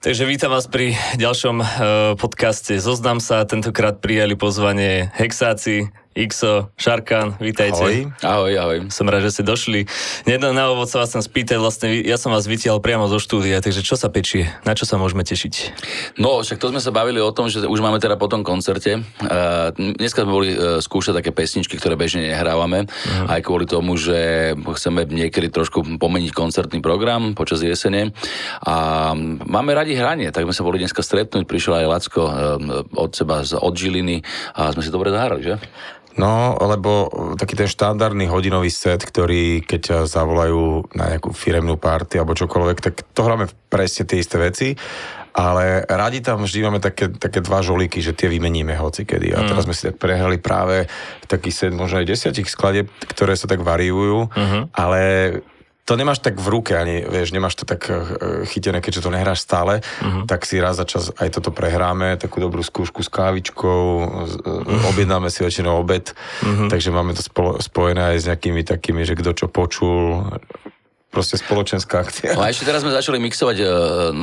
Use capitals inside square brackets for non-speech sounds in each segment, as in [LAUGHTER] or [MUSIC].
Takže vítam vás pri ďalšom uh, podcaste Zoznam sa. Tentokrát prijali pozvanie Hexáci, Xo, Šarkan, vítajte. Ahoj. Ahoj, ahoj. Som rád, že ste došli. Nedá na ovod sa vás chcem spýtať, vlastne ja som vás vytiaľ priamo zo štúdia, takže čo sa pečie? Na čo sa môžeme tešiť? No, však to sme sa bavili o tom, že už máme teda po tom koncerte. Uh, dneska sme boli uh, skúšať také pesničky, ktoré bežne nehrávame, uh-huh. aj kvôli tomu, že chceme niekedy trošku pomeniť koncertný program počas jesene. A máme radi hranie, tak sme sa boli dneska stretnúť, prišiel aj Lacko uh, od seba z od Žiliny a sme si dobre zahrali, že? No, lebo taký ten štandardný hodinový set, ktorý keď ťa zavolajú na nejakú firemnú party alebo čokoľvek, tak to hráme presne tie isté veci, ale radi tam vždy máme také, také dva žolíky, že tie vymeníme hoci kedy. A mm. teraz sme si tak prehrali práve taký set možno aj desiatich skladeb, ktoré sa tak variujú, mm-hmm. ale to nemáš tak v ruke, ani vieš, nemáš to tak eh, chytené, keďže to nehráš stále, uh-huh. tak si raz za čas aj toto prehráme, takú dobrú skúšku s kávičkou, uh-huh. objednáme si väčšinou obed, uh-huh. takže máme to spolo, spojené aj s nejakými takými, že kto čo počul, proste spoločenská akcia. No a ešte teraz sme začali mixovať uh,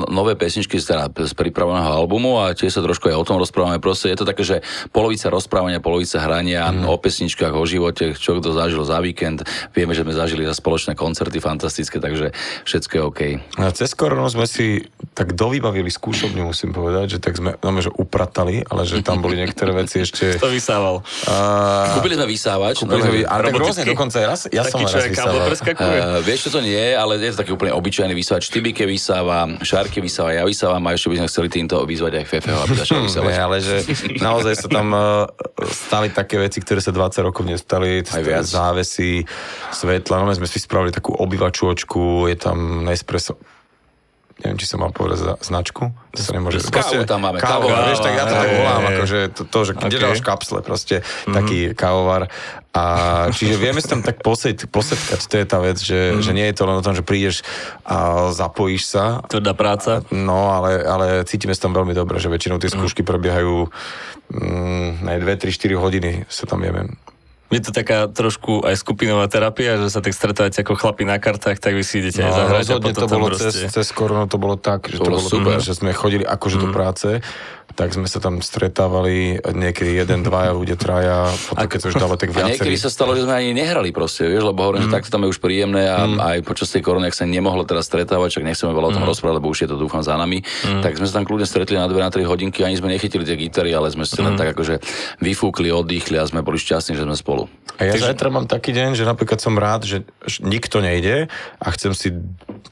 nové pesničky z, teda, z pripraveného albumu a tiež sa trošku aj o tom rozprávame. Proste je to také, že polovica rozprávania, polovica hrania mm. o pesničkách, o živote, čo kto zažil za víkend. Vieme, že sme zažili za spoločné koncerty fantastické, takže všetko je OK. A cez koronu sme si tak dovybavili skúšobňu, musím povedať, že tak sme, no, že upratali, ale že tam boli niektoré veci ešte... [LAUGHS] To vysával. Uh, kúpili sme vysávač. Kúpili no, sme, ale tak rôzne, dokonca ja, ja som raz vysával. Uh, vieš, čo to nie nie, ale je to taký úplne obyčajný vysávač. Tybike vysáva, Šárke vysáva, ja vysávam a ešte by sme chceli týmto vyzvať aj Fefeho, aby začal [LAUGHS] vysávať. Nie, ale že naozaj sa tam uh, stali také veci, ktoré sa 20 rokov nestali. Aj viac. Závesy, svetla. No, my sme si spravili takú obývačočku, je tam Nespresso neviem, či som mal povedať za značku. To sa nemôže... Kávu tam máme. Kávu, kávovar, vieš, tak ja to tak volám, akože to, to že keď okay. dáš kapsle, proste mm-hmm. taký kávovar. A čiže vieme si tam tak posed, posetkať, to je tá vec, že, mm-hmm. že nie je to len o tom, že prídeš a zapojíš sa. Tvrdá práca. No, ale, ale cítime sa tam veľmi dobre, že väčšinou tie skúšky mm. prebiehajú mm, 2, 3, 4 hodiny sa tam vieme je to taká trošku aj skupinová terapia, že sa tak stretávate ako chlapi na kartách, tak vy si idete no, aj zahrať. Rozhodne to bolo cez, cez koronu, to bolo tak, že to, to bolo super, že sme chodili akože mm. do práce tak sme sa tam stretávali niekedy jeden, dvaja ľudia, traja, potom keď to už dalo tak viacerí. A niekedy sa stalo, že sme ani nehrali proste, vieš, lebo hovorím, mm. že takto tam je už príjemné a mm. aj počas tej korony, ak sa nemohlo teraz stretávať, čak nechceme veľa o tom mm. rozprávať, lebo už je to dúfam za nami, mm. tak sme sa tam kľudne stretli na 2 na 3 hodinky, ani sme nechytili tie gitary, ale sme si mm. len tak akože vyfúkli, oddychli a sme boli šťastní, že sme spolu. A ja zajtra mám taký deň, že napríklad som rád, že nikto nejde a chcem si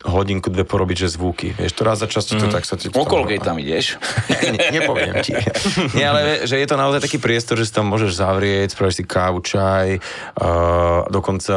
hodinku, dve porobiť, že zvuky. Vieš, to raz za čas, mm. to tak sa ti... Okolkej tam ideš? [LAUGHS] ne, nepoviem ti. [LAUGHS] Nie, ale že je to naozaj taký priestor, že si tam môžeš zavrieť, spravíš si kávu, čaj, uh, dokonca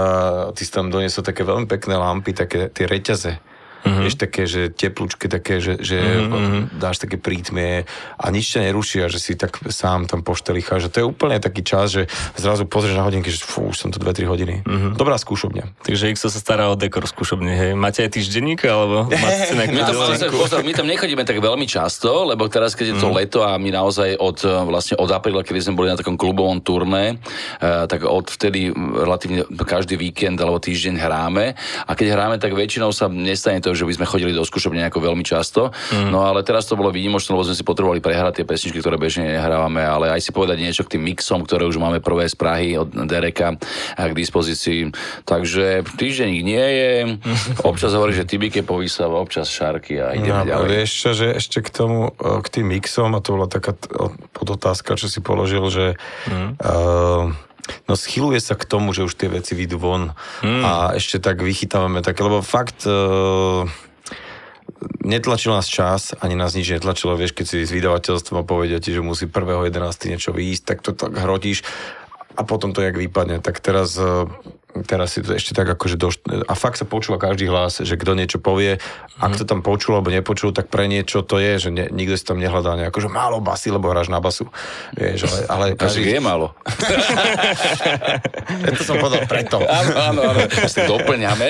ty si tam doniesol také veľmi pekné lampy, také tie reťaze Mm-hmm. Vieš, také, že teplúčke, také, že, že mm-hmm. dáš také prítmie a nič ťa neruší a že si tak sám tam poštelicháš. Že to je úplne taký čas, že zrazu pozrieš na hodinky, že fú, už som to 2-3 hodiny. Mm-hmm. Dobrá skúšobňa. Takže ich sa stará o dekor skúšobne, hej. Máte aj týždenník, alebo máte si my, to, pozor, my tam nechodíme tak veľmi často, lebo teraz, keď je to mm. leto a my naozaj od, vlastne od apríla, kedy sme boli na takom klubovom turné, uh, tak od vtedy relatívne každý víkend alebo týždeň hráme a keď hráme, tak väčšinou sa nestane to to, že by sme chodili do skúšobne nejako veľmi často. Mm. No ale teraz to bolo výnimočné, lebo sme si potrebovali prehrať tie pesničky, ktoré bežne nehrávame, ale aj si povedať niečo k tým mixom, ktoré už máme prvé z Prahy od Dereka k dispozícii. Takže týždeň nie je. [LAUGHS] Občas hovorí, že Tibike povysáva, občas Šarky a ideme no, ďalej. Vieš čo, že ešte k tomu, e, k tým mixom, a to bola taká podotázka, čo si položil, že mm. uh, No schyluje sa k tomu, že už tie veci vyjdú von mm. a ešte tak vychytávame také, lebo fakt uh, netlačil nás čas, ani nás nič netlačilo, vieš, keď si s vydavateľstvom povedia ti, že musí 1.11. niečo výjsť, tak to tak hrotíš a potom to jak vypadne. Tak teraz uh, teraz si to ešte tak akože doš... a fakt sa počúva každý hlas, že kto niečo povie, mm. ak to tam počul alebo nepočul, tak pre niečo to je, že ne, nikto si tam nehľadá nejako, že málo basy, lebo hráš na basu. Vieš, ale, ale každý... je málo. ja [LAUGHS] to som povedal preto. [LAUGHS] áno, áno, áno, si doplňame.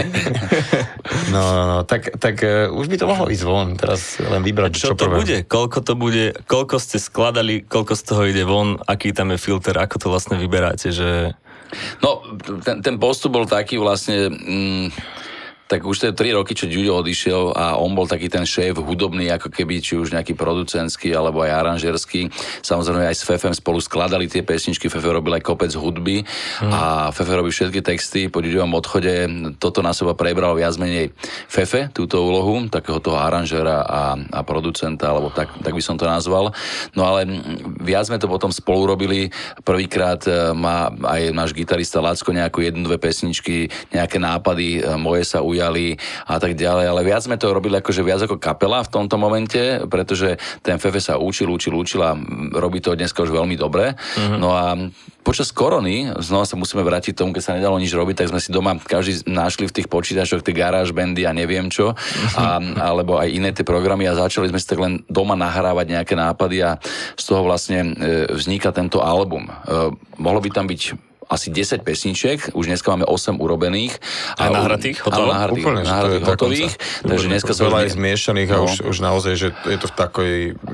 no, no, no, tak, tak uh, už by to mohlo ísť von, teraz len vybrať, čo, čo to prvé. bude, koľko to bude, koľko ste skladali, koľko z toho ide von, aký tam je filter, ako to vlastne vyberáte, že No, ten, ten postup bol taký vlastne... Mm, tak už je 3 roky, čo Ďuďo odišiel a on bol taký ten šéf hudobný, ako keby, či už nejaký producentský, alebo aj aranžerský. Samozrejme aj s Fefem spolu skladali tie pesničky, Fefe robil aj kopec hudby mm. a Fefe robí všetky texty. Po Ďuďovom odchode toto na seba prebral viac menej Fefe, túto úlohu, takého toho aranžera a, a producenta, alebo tak, tak by som to nazval. No ale viac sme to potom spolu robili. Prvýkrát e, má aj náš gitarista Lacko nejakú jednu, dve pesničky, nejaké nápady, e, moje sa ujali a tak ďalej, ale viac sme to robili akože viac ako kapela v tomto momente, pretože ten Fefe sa učil, učil, učil a robí to dneska už veľmi dobre. Uh-huh. No a počas korony, znova sa musíme vrátiť tomu, keď sa nedalo nič robiť, tak sme si doma každý našli v tých počítačoch tie garáž bandy a neviem čo, a, alebo aj iné tie programy a začali sme si tak len doma nahrávať nejaké nápady a z toho vlastne e, vzniká tento album. E, mohlo by tam byť asi 10 pesničiek, už dneska máme 8 urobených. A, a nahratých? Hotových? nahratých, Úplne, nahratých hotových. Takže dneska sa veľa je zmiešaných no. a už, už naozaj, že je to v takoj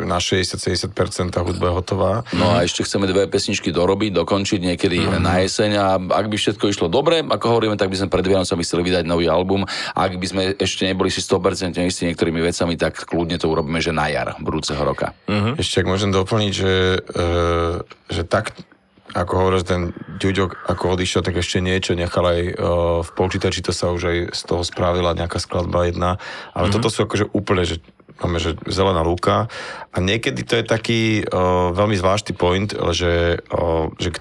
na 60-70% hudba je hotová. No a ešte chceme dve pesničky dorobiť, dokončiť niekedy mm. na jeseň a ak by všetko išlo dobre, ako hovoríme, tak by sme pred Vianocami chceli vydať nový album. Ak by sme ešte neboli si 100% istí niektorými vecami, tak kľudne to urobíme, že na jar budúceho roka. Mm-hmm. Ešte ak môžem doplniť, že, e, že tak ako hovoríš, ten Ďuďok, ako odišiel, tak ešte niečo nechal aj uh, v počítači, to sa už aj z toho spravila nejaká skladba jedna, ale mm-hmm. toto sú akože úplne, že máme, že zelená lúka a niekedy to je taký uh, veľmi zvláštny point, že, uh, že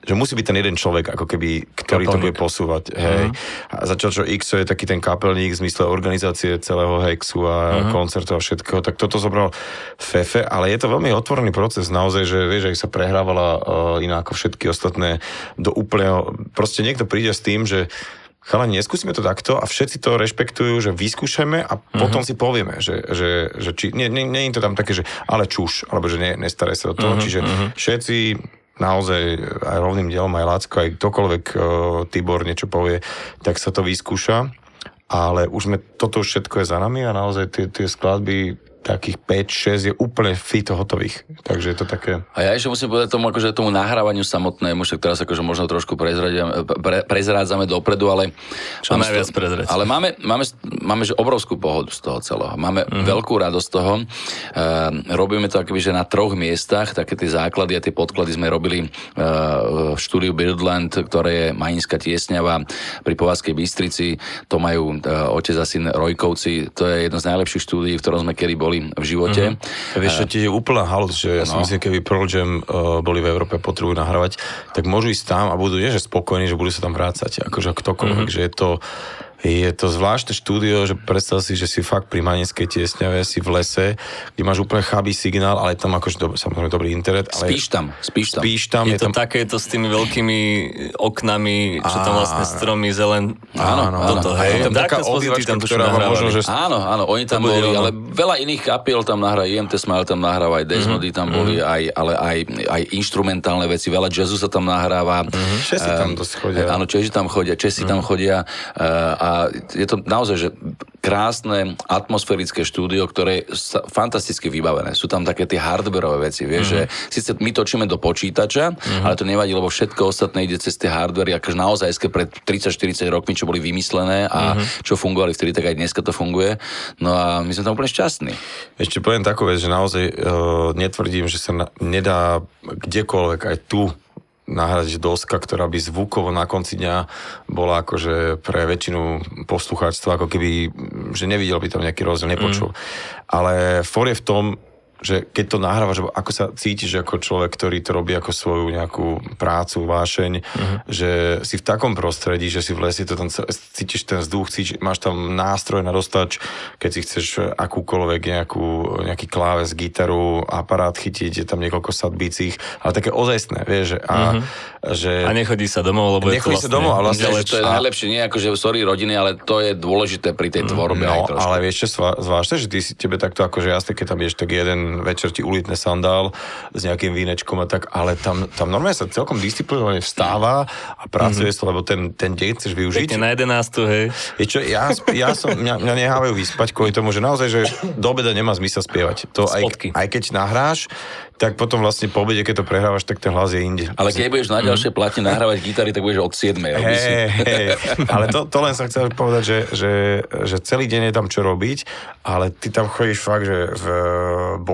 že musí byť ten jeden človek, ako keby, ktorý kapelník. to bude posúvať. Hej. Uh-huh. A začal, čo XO je taký ten kapelník v zmysle organizácie celého Hexu a uh-huh. koncertov a všetkého, tak toto zobral Fefe, ale je to veľmi otvorený proces, naozaj, že vieš, že sa prehrávala uh, iná ako všetky ostatné do úplného, proste niekto príde s tým, že chalani, neskúsime to takto a všetci to rešpektujú, že vyskúšame a uh-huh. potom si povieme, že, že, že či, nie, nie, nie je to tam také, že ale čuš, alebo že nie, nestaraj sa o to, uh-huh, čiže uh-huh. všetci naozaj aj rovným dielom, aj Lácko, aj ktokoľvek uh, Tibor niečo povie, tak sa to vyskúša. Ale už sme, toto všetko je za nami a naozaj tie, tie skladby takých 5-6 je úplne fit hotových. Takže je to také... A ja ešte musím povedať tomu, akože tomu nahrávaniu samotnému, však teraz akože možno trošku pre, prezrádzame dopredu, ale... Čo najviac to, prezrať. Ale máme, máme, máme že obrovskú pohodu z toho celého. Máme mm-hmm. veľkú radosť z toho. Uh, robíme to akoby, že na troch miestach, také tie základy a tie podklady sme robili uh, v štúdiu Birdland, ktoré je Majinská tiesňava pri Povazkej Bystrici. To majú uh, otec a syn Rojkovci. To je jedno z najlepších štúdií, v ktorom sme kedy boli boli v živote. Mm-hmm. Vieš, čo ti je úplná halus, že ja no. si myslím, keby Pearl Jam uh, boli v Európe potrebujú nahrávať, tak môžu ísť tam a budú, nie že spokojní, že budú sa tam vrácať, akože ktokoľvek, mm-hmm. že je to je to zvláštne štúdio, že predstav si, že si fakt pri Maneskej tiesňave, si v lese, kde máš úplne chabý signál, ale tam akože do, samozrejme dobrý internet. Ale spíš tam, spíš tam. Spíš tam. Je, je to tam... také to s tými veľkými oknami, čo tam vlastne stromy, zelen. Áno, áno. Toto, áno. hej. Tam taká obývačka, tam ktorá možno, že... Áno, áno, oni tam boli, ono. ale veľa iných kapiel tam nahráva, IMT Smile tam nahráva, aj Desmody mm-hmm. tam boli, mm-hmm. aj, ale aj, aj instrumentálne veci, veľa jazzu sa tam nahráva. Mm-hmm. Česi tam dosť chodia. Áno, Česi tam chodia, Česi mm-hmm. tam chodia a je to naozaj, že krásne atmosférické štúdio, ktoré je fantasticky vybavené. Sú tam také tie hardwareové veci, vieš, mm-hmm. že síce my točíme do počítača, mm-hmm. ale to nevadí, lebo všetko ostatné ide cez tie hardware, akože naozaj pred 30-40 rokmi, čo boli vymyslené a mm-hmm. čo fungovali vtedy, tak aj dneska to funguje. No a my sme tam úplne šťastní. Ešte poviem takú vec, že naozaj uh, netvrdím, že sa na, nedá kdekoľvek aj tu nahrať doska, ktorá by zvukovo na konci dňa bola akože pre väčšinu poslucháčstva ako keby, že nevidel by tam nejaký rozdiel, nepočul. Mm. Ale for je v tom, že keď to nahrávaš, ako sa cítiš ako človek, ktorý to robí ako svoju nejakú prácu, vášeň, uh-huh. že si v takom prostredí, že si v lese to tam cítiš ten vzduch, cítiš, máš tam nástroj na dostač, keď si chceš akúkoľvek nejakú, nejaký kláves, gitaru, aparát chytiť, je tam niekoľko sadbícich, ale také ozajstné, vieš, a, uh-huh. že... A nechodí sa domov, lebo nechodí je to vlastne... sa domov, ale vlastne... to je a... najlepšie, nie ako, že sorry rodiny, ale to je dôležité pri tej tvorbe no, aj trošku. ale vieš čo zvláštne, že ty si tebe takto akože jasne, keď tam ješ tak jeden ten večer ti ulitne sandál s nejakým vínečkom a tak, ale tam, tam normálne sa celkom disciplinovane vstáva a pracuje mm-hmm. sa, lebo ten, ten deň chceš využiť. Pekne na 11, hej. Je čo, ja, ja som, mňa, mňa nehávajú vyspať kvôli tomu, že naozaj, že do obeda nemá zmysel spievať. To aj, Spotky. aj keď nahráš, tak potom vlastne po obede, keď to prehrávaš, tak ten hlas je inde. Ale keď budeš na ďalšie platne nahrávať gitary, tak budeš od 7. aby si- Hej, hej, ale to, to len som chcel povedať, že, že, že celý deň je tam čo robiť, ale ty tam chodíš fakt, že v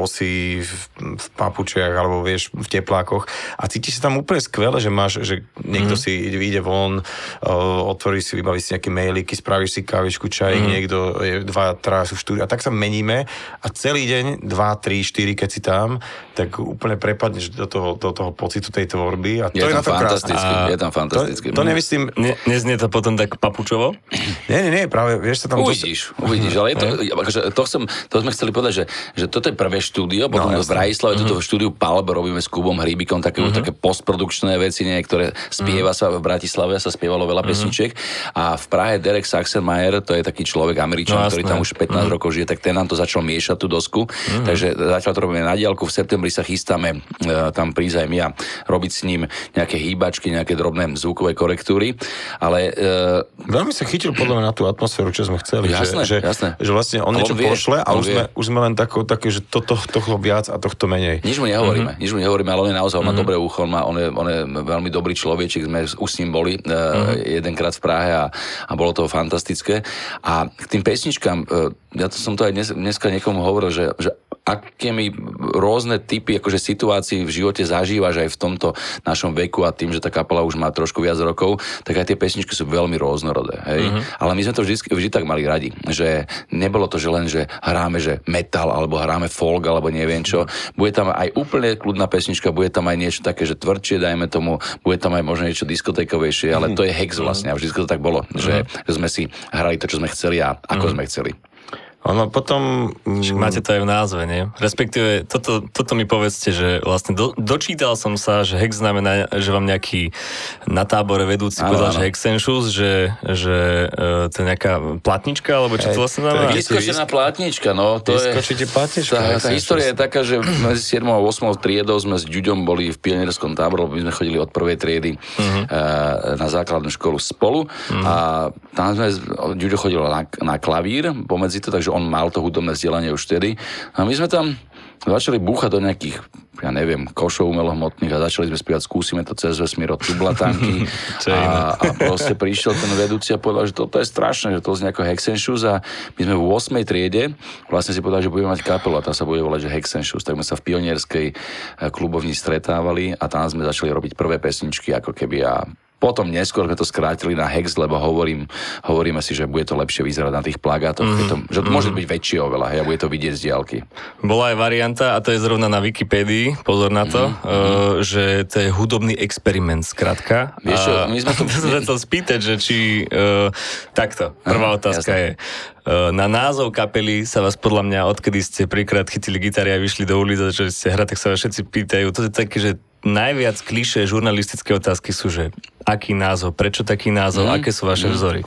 bosy, v, v papučiach, alebo vieš, v teplákoch a cítiš sa tam úplne skvele, že máš, že niekto mm. si ide, ide von, uh, otvorí si, vybaví si nejaké mailiky, spravíš si kávičku, čaj, mm. niekto, je, dva, traja sú v štúdiu a tak sa meníme a celý deň, dva, tri, štyri, keď si tam, tak úplne prepadneš do toho, do toho pocitu tej tvorby a to Je je, na to krásne. A je tam To, fantasticky. to nemyslím, Ne, neznie to potom tak papučovo? nie, nie, nie, práve, vieš sa tam... Uvidíš, uvidíš, ale je to, akože to, chcem, to sme chceli povedať, že, že toto je prvé štúdio, potom No, v. Bratislave, toto v štúdiu Palb robíme s Kubom Hríbikom také, také postprodukčné veci, niektoré spieva sa v Bratislave, sa spievalo veľa pesničiek. A v Prahe Derek Saxenmayer, to je taký človek Američan, No, ktorý tam už 15 rokov žije, tak ten nám to začal miešať tú dosku, takže zatiaľ to robíme na diálku, v septembri sa chystáme e, tam prísť aj my a robiť s ním nejaké hýbačky, nejaké drobné zvukové korektúry, ale e, Veľmi sa chytil podľa mňa na tú atmosféru, čo sme chceli. Jasné, že, že, jasné. že vlastne on Ale niečo on vie, pošle a on už sme, vie. už sme len tako, také, že toto, tohto viac a tohto menej. Nič mu nehovoríme, Mhm. nič mu nehovoríme, ale on je naozaj, on má dobré ucho, on, má, on, je, on je veľmi dobrý človečik, sme už s ním boli uh, Mhm. jedenkrát v Prahe a, a bolo to fantastické. A k tým pesničkám, uh, ja to som to aj dnes, dneska niekomu hovoril, že, že aké mi rôzne typy akože situácií v živote zažívaš aj v tomto našom veku a tým, že tá kapela už má trošku viac rokov, tak aj tie pesničky sú veľmi rôznorodé. Hej? Mhm. Ale my sme to vždy, vždy tak mali radi, že nebolo to, že len, že hráme, že metal alebo hráme folk alebo neviem čo. Bude tam aj úplne kľudná pesnička, bude tam aj niečo také, že tvrdšie, dajme tomu, bude tam aj možno niečo diskotékovejšie, ale to je hex vlastne a vždy to tak bolo, že, že sme si hrali to, čo sme chceli a ako sme chceli. Ono potom... Však mm, máte to aj v názve, nie? Respektíve, toto, toto mi povedzte, že vlastne do, dočítal som sa, že hex znamená, že vám nejaký na tábore vedúci Áno, povedal, áno. že hexenšus, že, že uh, to je nejaká platnička, alebo čo Hej, to vlastne znamená? Vy- Vyskočená plátnička, no to je... Platnička, Tá, tá história je taká, že medzi 7 a 8 triedou sme s Ďuďom boli v pionierskom tábore, lebo my sme chodili od prvej triedy uh-huh. na základnú školu spolu uh-huh. a tam sme, Ďuďo chodil na, na klavír pomedzi to, takže on mal to hudobné vzdelanie už vtedy a my sme tam začali búchať do nejakých ja neviem, košov umelohmotných a začali sme spievať Skúsime to cez vesmír od tublatanky [LAUGHS] a, a proste prišiel ten vedúci a povedal, že toto je strašné, že to znie ako Hexenšus a my sme v 8. triede vlastne si povedali, že budeme mať kapelu a tá sa bude volať, že Hexenšus. Tak sme sa v pionierskej eh, klubovni stretávali a tam sme začali robiť prvé pesničky ako keby a potom neskôr sme to skrátili na Hex, lebo hovorím, hovoríme si, že bude to lepšie vyzerať na tých plagátoch, mm, to, že to môže byť väčšie oveľa, hej, a bude to vidieť z diálky. Bola aj varianta, a to je zrovna na Wikipédii, pozor na to, Mhm, uh, že to je hudobný experiment, skrátka. Vieš čo, my sme to- [LAUGHS] som sa chcel spýtať, že či... Uh, takto, prvá Aha, otázka jasné. je, uh, na názov kapely sa vás podľa mňa, odkedy ste prvýkrát chytili gitary a vyšli do ulic a začali ste hrať, tak sa vás všetci pýtajú. To je také, že najviac klišé žurnalistické otázky sú, že aký názov, prečo taký názov, aké sú vaše vzory.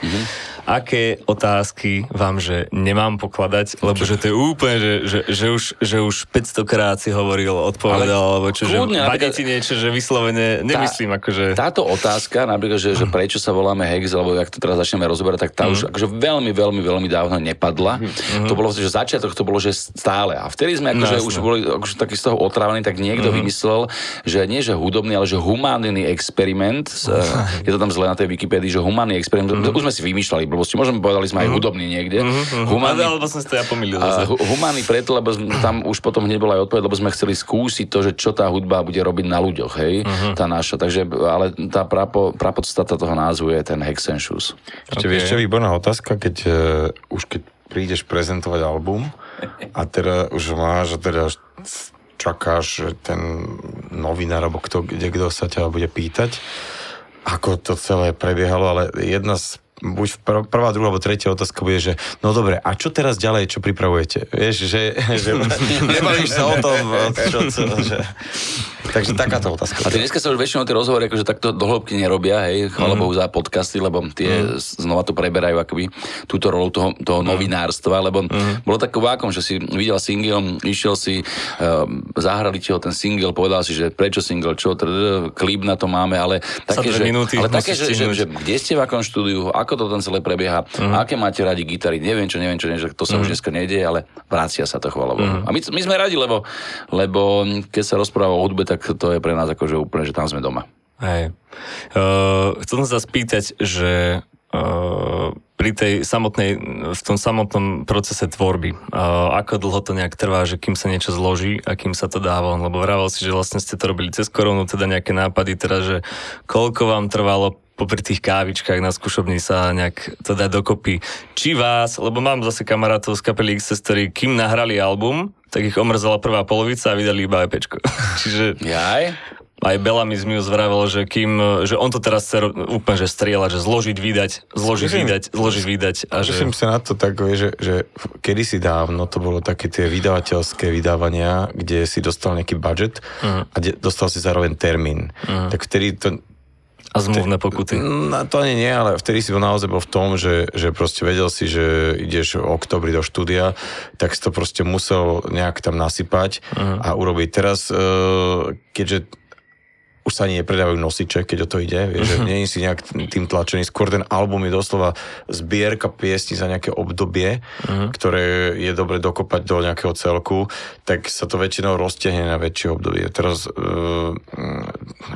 Aké otázky vám, že nemám pokladať, lebo že to je úplne, že, že, že, už, že už 500 krát si hovoril, odpovedal, alebo čo, že kľudne, vadí napríklad- ti niečo, že vyslovene, nemyslím akože... Táto otázka, napríklad, že, že prečo sa voláme Hex, alebo jak to teraz začneme rozoberať, tak tá už akože veľmi, veľmi, veľmi dávno nepadla. To bolo, že začiatok to bolo, že stále. A vtedy sme akože No, už boli akože taký z toho otrávaní, tak niekto vymyslel, že nie, že hudobný, ale že humánny experiment. [LAUGHS] eh, Je to tam zle na tej Wikipédii, že humánny experiment. Už sme si vymýšľali blbosti. Možno povedali sme aj hudobný niekde. Humánny... Alebo som si to ja pomýlil. Humánny preto, lebo tam už potom hneď bola aj odpoveď, lebo sme chceli skúsiť to, že čo tá hudba bude robiť na ľuďoch, hej, Mhm. tá naša. Takže, ale tá prapo, prapodstata toho názvu je ten Hexenšus. Ešte Ok. vieš, čo je výborná otázka, keď uh, už keď prídeš prezentovať album a teda už máš a teda čakáš, že ten novinár alebo kto, kde kto sa ťa bude pýtať, ako to celé prebiehalo, ale jedna z prv, prvá, druhá alebo tretia otázka bude, že no dobre, a čo teraz ďalej, čo pripravujete? Vieš, že, že [LAUGHS] nebavíš sa o tom, čo, čo, že... Takže takáto otázka. A ty dneska sa už väčšinou tie rozhovory akože takto do hĺbky nerobia, hej, chvála mm. Bohu za podcasty, lebo tie mm. znova to preberajú akoby túto rolu toho, toho mm. novinárstva, lebo mm. bolo tak vákom, že si videl single, išiel si, uh, zahrali ti ho ten single, povedal si, že prečo single, čo, tr, klip na to máme, ale také, že, ale také že, že, že, kde ste v akom štúdiu, ako to tam celé prebieha, mm. aké máte radi gitary, neviem čo, neviem čo, neviem, že to sa mm. už dneska nedieje, ale vracia sa to chvála Bohu. Mm. A my, my sme radi, lebo, lebo keď sa rozpráva o hudbe, tak tak to je pre nás akože úplne, že tam sme doma. Hej. Uh, chcel som sa spýtať, že uh, pri tej samotnej, v tom samotnom procese tvorby, uh, ako dlho to nejak trvá, že kým sa niečo zloží a kým sa to dá von, lebo vravel si, že vlastne ste to robili cez koronu, teda nejaké nápady, teda, že koľko vám trvalo popri tých kávičkách na skúšobni sa nejak to dať dokopy. Či vás, lebo mám zase kamarátov z kapely XS, ktorí kým nahrali album, tak ich omrzala prvá polovica a vydali iba EPčko. [LAUGHS] Čiže... Jaj? Aj Bela mi z Muse vravel, že kým, že on to teraz chce úplne, že strieľať, že zložiť, vydať, zložiť, Skúšim, vydať, zložiť, vydať. A že... sa na to tak, že, že kedysi dávno to bolo také tie vydavateľské vydávania, kde si dostal nejaký budget uh-huh. a de, dostal si zároveň termín. Uh-huh. Tak vtedy to, a zmluvné pokuty. No, to ani nie, ale vtedy si bol naozaj bol v tom, že, že proste vedel si, že ideš v oktobri do štúdia, tak si to proste musel nejak tam nasypať uh-huh. a urobiť. Teraz, uh, keďže už sa ani nepredávajú nosiče, keď o to ide, vieš, že nie si nejak tým tlačený. Skôr ten album je doslova zbierka piesní za nejaké obdobie, uh-huh. ktoré je dobre dokopať do nejakého celku, tak sa to väčšinou roztiahne na väčšie obdobie. Teraz uh,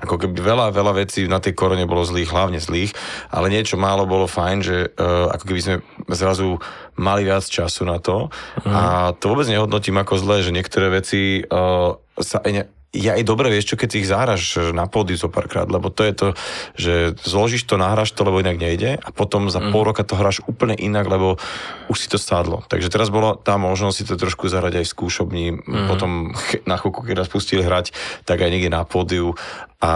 ako keby veľa, veľa vecí na tej korone bolo zlých, hlavne zlých, ale niečo málo bolo fajn, že uh, ako keby sme zrazu mali viac času na to uh-huh. a to vôbec nehodnotím ako zlé, že niektoré veci uh, sa je aj dobre, vieš čo, keď ich zahraš na pódiu zo párkrát, lebo to je to, že zložíš to, nahráš to, lebo inak nejde a potom za mm. pol roka to hráš úplne inak, lebo už si to sadlo. Takže teraz bola tá možnosť si to trošku zahrať aj v skúšobni, mm. potom na chvíľku, keď nás pustili hrať, tak aj niekde na pódiu a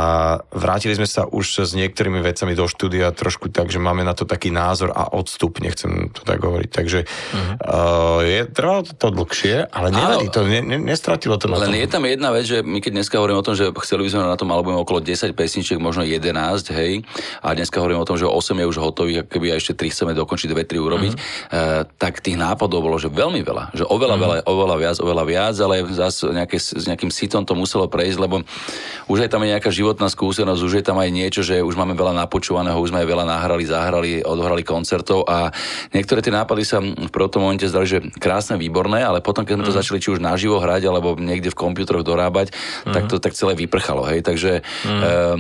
vrátili sme sa už s niektorými vecami do štúdia trošku tak, že máme na to taký názor a odstup, nechcem to tak hovoriť. Takže uh-huh. uh, je, trvalo to, to dlhšie, ale nevadí to, ne, ne, nestratilo to na Len tom. je tam jedna vec, že my keď dneska hovoríme o tom, že chceli by sme na tom albume okolo 10 pesničiek, možno 11, hej, a dneska hovoríme o tom, že 8 je už hotových, ak keby ešte 3 chceme dokončiť, 2-3 urobiť, uh-huh. uh, tak tých nápadov bolo, že veľmi veľa, že oveľa, uh-huh. veľa, oveľa viac, oveľa viac, ale zase nejaké, s nejakým sitom to muselo prejsť, lebo už aj tam je nejaká životná skúsenosť, už je tam aj niečo, že už máme veľa napočúvaného, už sme aj veľa nahrali, zahrali, odohrali koncertov a niektoré tie nápady sa v prvom momente zdali, že krásne, výborné, ale potom, keď sme to mm. začali či už naživo hrať, alebo niekde v počítačoch dorábať, mm. tak to tak celé vyprchalo, hej, takže mm. um,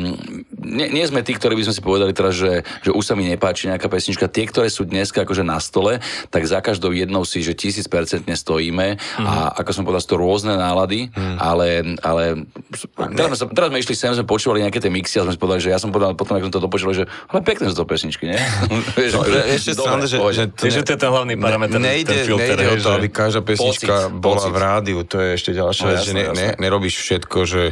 nie, nie, sme tí, ktorí by sme si povedali teraz, že, že už sa mi nepáči nejaká pesnička. Tie, ktoré sú dneska akože na stole, tak za každou jednou si, že tisíc percentne stojíme mm. a ako som povedal, sú to rôzne nálady, mm. ale, ale teraz, sme, teraz sme išli sem, sme počúvali nejaké tie mixy a sme si povedali, že ja som povedal potom, ako som to dopočul, že ale pekné sú to pesničky, nie? [LAUGHS] [LAUGHS] No, že, ešte dobre, že, že, to, ne, to je ten hlavný parameter, ne, nejde, ten filter. Nejde o to, aby každá pesnička pocit, bola pocit. v rádiu, to je ešte ďalšia no, vec, že ne, ne, nerobíš všetko, že,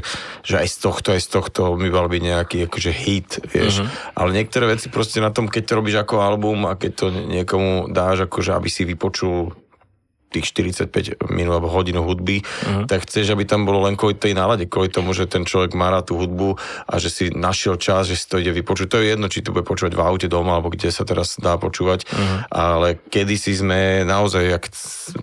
že aj z tohto, aj z tohto by mal byť nejaký akože hit, vieš. Uh-huh. Ale niektoré veci proste na tom, keď to robíš ako album a keď to niekomu dáš, akože aby si vypočul tých 45 minút alebo hodinu hudby, uh-huh. tak chceš, aby tam bolo len kvôli tej nálade, kvôli tomu, že ten človek má rád tú hudbu a že si našiel čas, že si to ide vypočuť. To je jedno, či to bude počúvať v aute doma, alebo kde sa teraz dá počúvať, uh-huh. ale kedysi sme naozaj, jak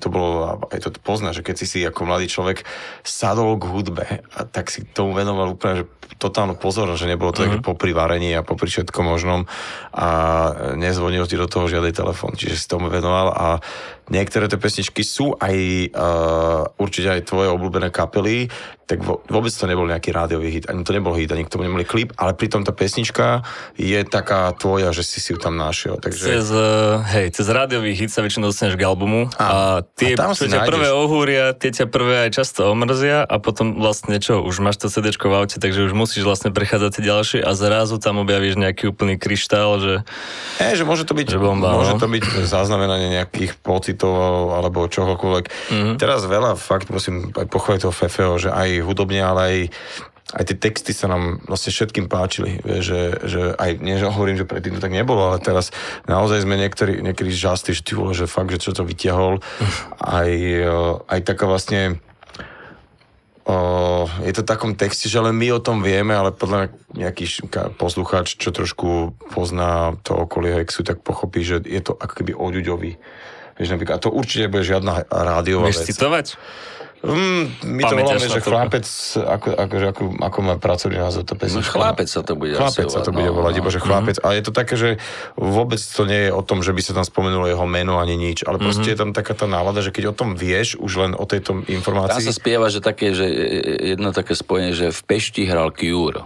to bolo, aj to pozná, že keď si si ako mladý človek sadol k hudbe, a tak si tomu venoval úplne že totálnu pozornosť, že nebolo to uh-huh. popri varení a popri všetko možnom a nezvonil ti do toho žiadny telefón, čiže si tomu venoval a niektoré tie pesničky sú aj uh, určite aj tvoje obľúbené kapely, tak vôbec to nebol nejaký rádiový hit, ani to nebol hit, ani k tomu nemali klip, ale pritom tá pesnička je taká tvoja, že si si ju tam našiel. Takže... Cez, uh, hej, cez rádiový hit sa väčšinou dostaneš k albumu a, a tie, a čo ťa prvé ohúria, tie ťa prvé aj často omrzia a potom vlastne čo, už máš to CD v aute, takže už musíš vlastne prechádzať tie ďalšie a zrazu tam objavíš nejaký úplný kryštál, že... Hej, že môže to byť, že bomba, môže no? to byť zaznamenanie nejakých pocitov alebo čohokoľvek. Mm-hmm. Teraz veľa, fakt musím aj pochváliť toho Fefeho, že aj hudobne, ale aj aj tie texty sa nám vlastne všetkým páčili, že, že aj, nie že hovorím, že predtým to tak nebolo, ale teraz naozaj sme niektorí, niektorí žastí, že ty vole, že fakt, že čo to vytiahol, aj, aj taká vlastne o, je to v takom texte, že len my o tom vieme, ale podľa mňa nejaký poslucháč, čo trošku pozná to okolie Hexu, tak pochopí, že je to ako keby oďuďový. Vieš, napríklad, a to určite bude žiadna rádiová Vieš vec. citovať? Mm, my to voláme, že chlapec, ako, ako, ako, ako má pracovný názov to No, pesnička. chlapec sa to bude Chlapec asi sa to bude no, volať, no. iba že chlapec. A je to také, že vôbec to nie je o tom, že by sa tam spomenulo jeho meno ani nič, ale proste je tam taká tá nálada, že keď o tom vieš, už len o tejto Tam informácii, sa spieva, že také, že jedno také spojenie, že v Pešti hral Cure.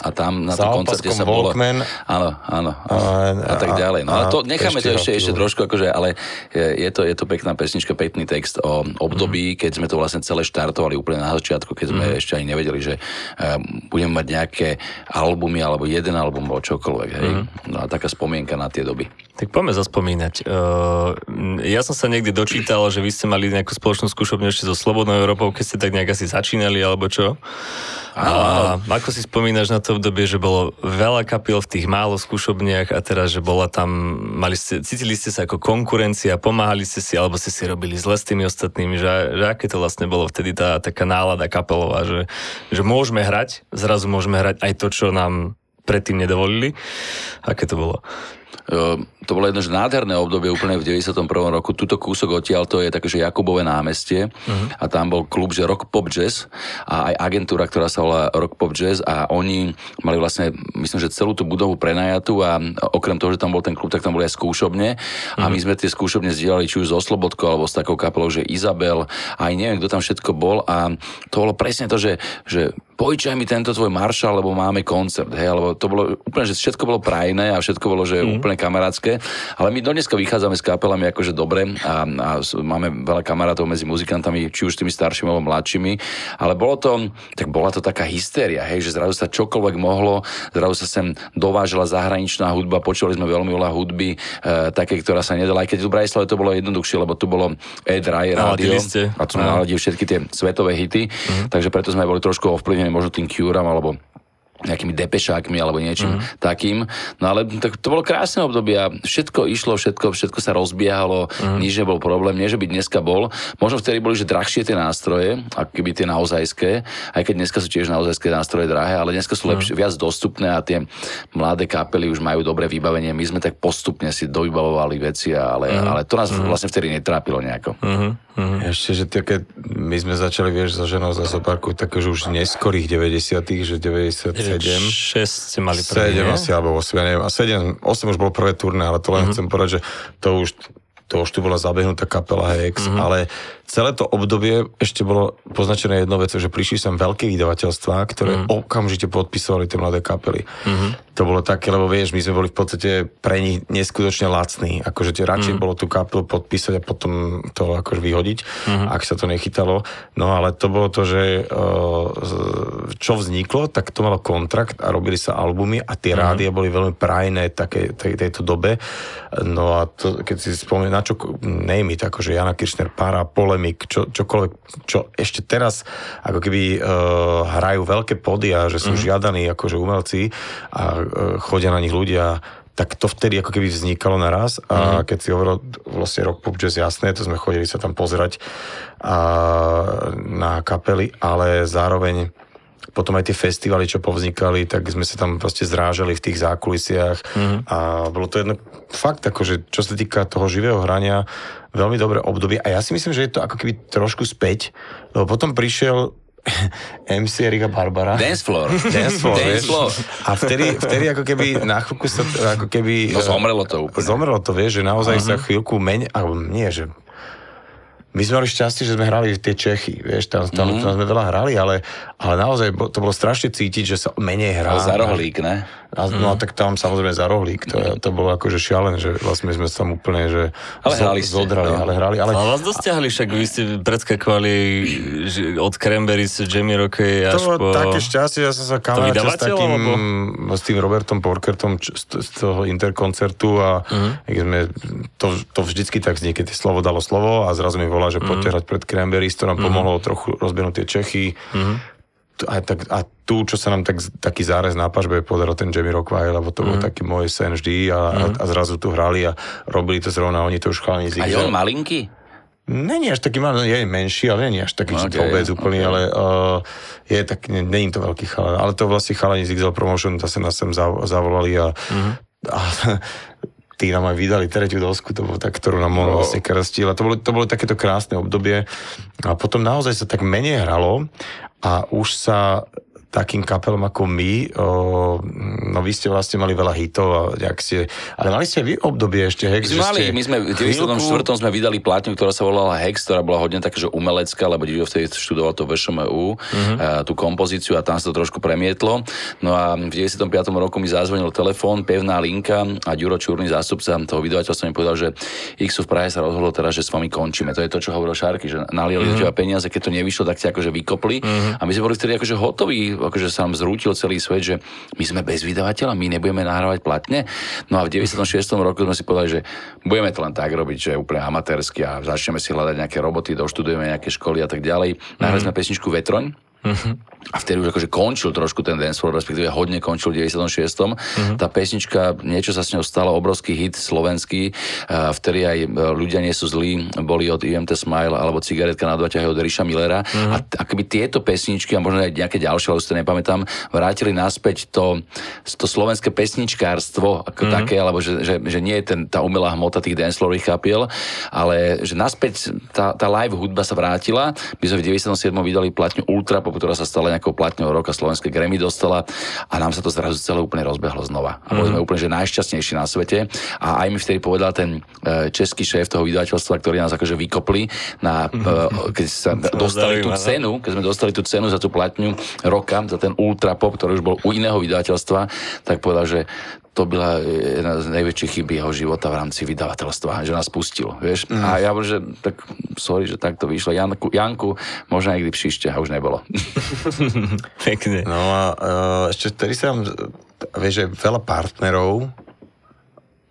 A tam na Za tom koncerte sa bolo... Walkman. Áno, áno. A, A- a, tak a- ďalej. No ale a to necháme to ešte, ešte trošku, akože, ale je to, je to pekná pesnička, pekný text o období, keď sme to vlastne celé štartovali úplne na začiatku, keď sme ešte ani nevedeli, že um, budeme mať nejaké albumy, alebo jeden album, alebo čokoľvek. Hej? No a taká spomienka na tie doby. Tak poďme zaspomínať. Uh, ja som sa niekde dočítal, že vy ste mali nejakú spoločnú skúšobňu ešte so Slobodnou Európou, keď ste tak nejak asi začínali, alebo čo? A ako si spomínaš na to obdobie, že bolo veľa kapiel v tých málo skúšobniach a teraz, že bola tam, mali ste, cítili ste sa ako konkurencia, pomáhali ste si, alebo ste si robili zle s tými ostatnými, že, že aké to vlastne bolo vtedy tá taká nálada kapelová, že, že môžeme hrať, zrazu môžeme hrať aj to, čo nám predtým nedovolili. Aké to bolo? Ehm, to bolo jedno že nádherné obdobie úplne v 91. roku. Tuto kúsok odtiaľ to je také, že Jakubové námestie Mhm. a tam bol klub, že Rock Pop Jazz a aj agentúra, ktorá sa volá Rock Pop Jazz a oni mali vlastne, myslím, že celú tú budovu prenajatú a okrem toho, že tam bol ten klub, tak tam boli aj skúšobne a Mhm. my sme tie skúšobne zdieľali či už so Slobodkou alebo s takou kapelou, že Izabel a aj neviem, kto tam všetko bol a to bolo presne to, že, že pojčaj mi tento tvoj maršal, lebo máme koncert, hej, alebo to bolo úplne, že všetko bolo prajné a všetko bolo, že mm. Úplne kamarátske, ale my dneska vychádzame s kapelami akože dobre a, a máme veľa kamarátov medzi muzikantami, či už tými staršími alebo mladšími, ale bolo to, tak bola to taká hystéria, hej, že zrazu sa čokoľvek mohlo, zrazu sa sem dovážala zahraničná hudba, počúvali sme veľmi veľa hudby, e, také, ktorá sa nedala, aj keď v Bratislave to bolo jednoduchšie, lebo tu bolo E-Dry rádio a tu sme naladili všetky tie svetové hity, takže preto sme boli trošku ovplyvnení možno tým Curam alebo nejakými depešákmi alebo niečím mm. takým. No ale tak to bolo krásne obdobie a všetko išlo, všetko, všetko sa rozbiehalo, mm. nič nebol problém, nie že by dneska bol. Možno vtedy boli, že drahšie tie nástroje, ako keby tie naozajské, aj keď dneska sú tiež naozajské nástroje drahé, ale dneska sú lepšie, viac dostupné a tie mladé kapely už majú dobré vybavenie. My sme tak postupne si dovybavovali veci, ale, mm. ale to nás vlastne vtedy netrápilo nejako. Uh-huh, uh-huh. Ešte, že také, my sme začali, vieš, so ženou z Lesoparku, také, že už neskorých 90 že 97, 6 ste mali 7 prvý, nie? asi, alebo 8, ja neviem. A 7, 8 už bolo prvé turné, ale to len chcem povedať, že to už to už tu bola zabehnutá kapela Hex, mm-hmm. ale celé to obdobie ešte bolo poznačené jednou vecou, že prišli sem veľké vydavateľstvá, ktoré mm-hmm. okamžite podpisovali tie mladé kapely. Mm-hmm. To bolo také, lebo vieš, my sme boli v podstate pre nich neskutočne lacní, akože tie radšej mm-hmm. bolo tú kapelu podpísať a potom to akože vyhodiť, mm-hmm. ak sa to nechytalo. No ale to bolo to, že uh, čo vzniklo, tak to malo kontrakt a robili sa albumy a tie mm-hmm. rádia boli veľmi prajné také, tej, tejto dobe. No a to, keď si spomínam, na čo, it, akože Jana Kirchner, Para, Polemik, čo, čokoľvek, čo ešte teraz ako keby uh, hrajú veľké podia, že sú mm-hmm. žiadaní akože umelci a uh, chodia na nich ľudia tak to vtedy ako keby vznikalo naraz a keď si hovoril vlastne Rock Pop Jazz, jasné, to sme chodili sa tam pozerať a, na kapely, ale zároveň potom aj tie festivaly, čo povznikali, tak sme sa tam proste zrážali v tých zákulisiach mm-hmm. a bolo to jedno fakt akože, čo sa týka toho živého hrania, veľmi dobré obdobie a ja si myslím, že je to ako keby trošku späť, lebo potom prišiel [LAUGHS] MC Erika Barbara. Dance floor. Dance floor, Dance floor. A vtedy, vtedy ako keby na chvíľku sa, ako keby... No zomrelo to úplne. Zomrelo to, vieš, že naozaj uh-huh. sa chvíľku meň, alebo nie, že my sme mali šťastie, že sme hrali tie Čechy, vieš, tam, tam, mm. tam sme veľa hrali, ale, ale naozaj to bolo strašne cítiť, že sa menej hrá. Za rohlík, ne? A, no a tak tam samozrejme za rohlík, to, to bolo akože šialené, že vlastne sme sa tam úplne, že Ale hrali ste, zodrali, no. ale hrali, ale Ale vás dosť ťahli, však vy ste predskakovali od Cranberries, Jamie Rockey To až bolo po... také šťastie, ja som sa kamarátil s takým, alebo? s tým Robertom Porkertom z, z toho interkoncertu a Mhm. uh-huh. sme, to, to vždycky tak vznikne, tie slovo dalo slovo a zrazu mi volá, že Mhm. poďte hrať pred Cranberries, to nám pomohlo trochu rozbehnúť tie Čechy. Mhm. A, tak, a tu, čo sa nám tak, taký zárez na pažbe podaril ten Jamie Rockway, lebo to mm. bol taký môj sen vždy a, mm. a, a zrazu tu hrali a robili to zrovna, oni to už chalani A je on malinký? Není až taký malý, je menší, ale není až taký okay, vôbec úplný, okay. ale uh, je tak, není to veľký chalan. Ale to vlastne chalani z XL Promotion, zase nás sem zavolali a, mm-hmm. a tí nám aj vydali tretiu dosku, to bolo tak, ktorú nám on vlastne krstil. A to bolo, to bolo takéto krásne obdobie. A potom naozaj sa tak menej hralo a už sa takým kapelom ako my, o, no vy ste vlastne mali veľa hitov, a jak ste, ale mali ste vy obdobie ešte Hex, my sme, mali, my sme v 94. sme vydali plátňu, ktorá sa volala Hex, ktorá bola hodne taká, že umelecká, lebo Didio vtedy študoval to VŠMU, a, tú kompozíciu a tam sa to trošku premietlo. No a v 95. roku mi zazvonil telefón, pevná linka a Ďuro Čurný zástupca toho vydavateľstva mi povedal, že X v Prahe sa rozhodlo teraz, že s vami končíme. To je to, čo hovoril Šárky, že naliali uh-huh. peniaze, keď to nevyšlo, tak si akože vykopli. Uh-huh. A my sme boli vtedy akože hotoví akože sa nám zrútil celý svet, že my sme bez vydavateľa, my nebudeme nahrávať platne. No a v 96. roku sme si povedali, že budeme to len tak robiť, že úplne amatérsky a začneme si hľadať nejaké roboty, doštudujeme nejaké školy a tak ďalej. Nahrali mm-hmm. sme pesničku Vetroň, Mm-hmm. A vtedy už akože končil trošku ten dancefloor, respektíve hodne končil v 96. Mm-hmm. Tá pesnička, niečo sa s ňou stalo, obrovský hit slovenský, vtedy aj e, ľudia nie sú zlí, boli od IMT Smile alebo Cigaretka na dvaťahe od Ríša Millera. Mm-hmm. A akoby tieto pesničky, a možno aj nejaké ďalšie, ale už to nepamätám, vrátili naspäť to, to slovenské pesničkárstvo ako mm-hmm. také, alebo že, že, že nie je ten, tá umelá hmota tých dancefloorových kapiel, ale že naspäť tá, tá live hudba sa vrátila. My sme v 97. vydali platňu Ultra Pop, ktorá sa stala nejakou platňou roka slovenské Grammy dostala a nám sa to zrazu celé úplne rozbehlo znova. A boli sme mhm. úplne že najšťastnejší na svete a aj mi vtedy povedal ten e, český šéf toho vydavateľstva, ktorý nás akože vykopli na, e, keď sa [LAUGHS] dostali tú cenu, keď sme dostali tú cenu za tú platňu roka, za ten Ultra Pop, ktorý už bol u iného vydavateľstva, tak povedal, že to byla jedna z najväčších chyb jeho života v rámci vydavateľstva, že nás pustil, vieš. Mm. A ja bol, že tak sorry, že tak to vyšlo. Janku, Janku možno niekdy příště a už nebolo. [LAUGHS] Pekne. No a uh, ešte tedy sa vieš, že veľa partnerov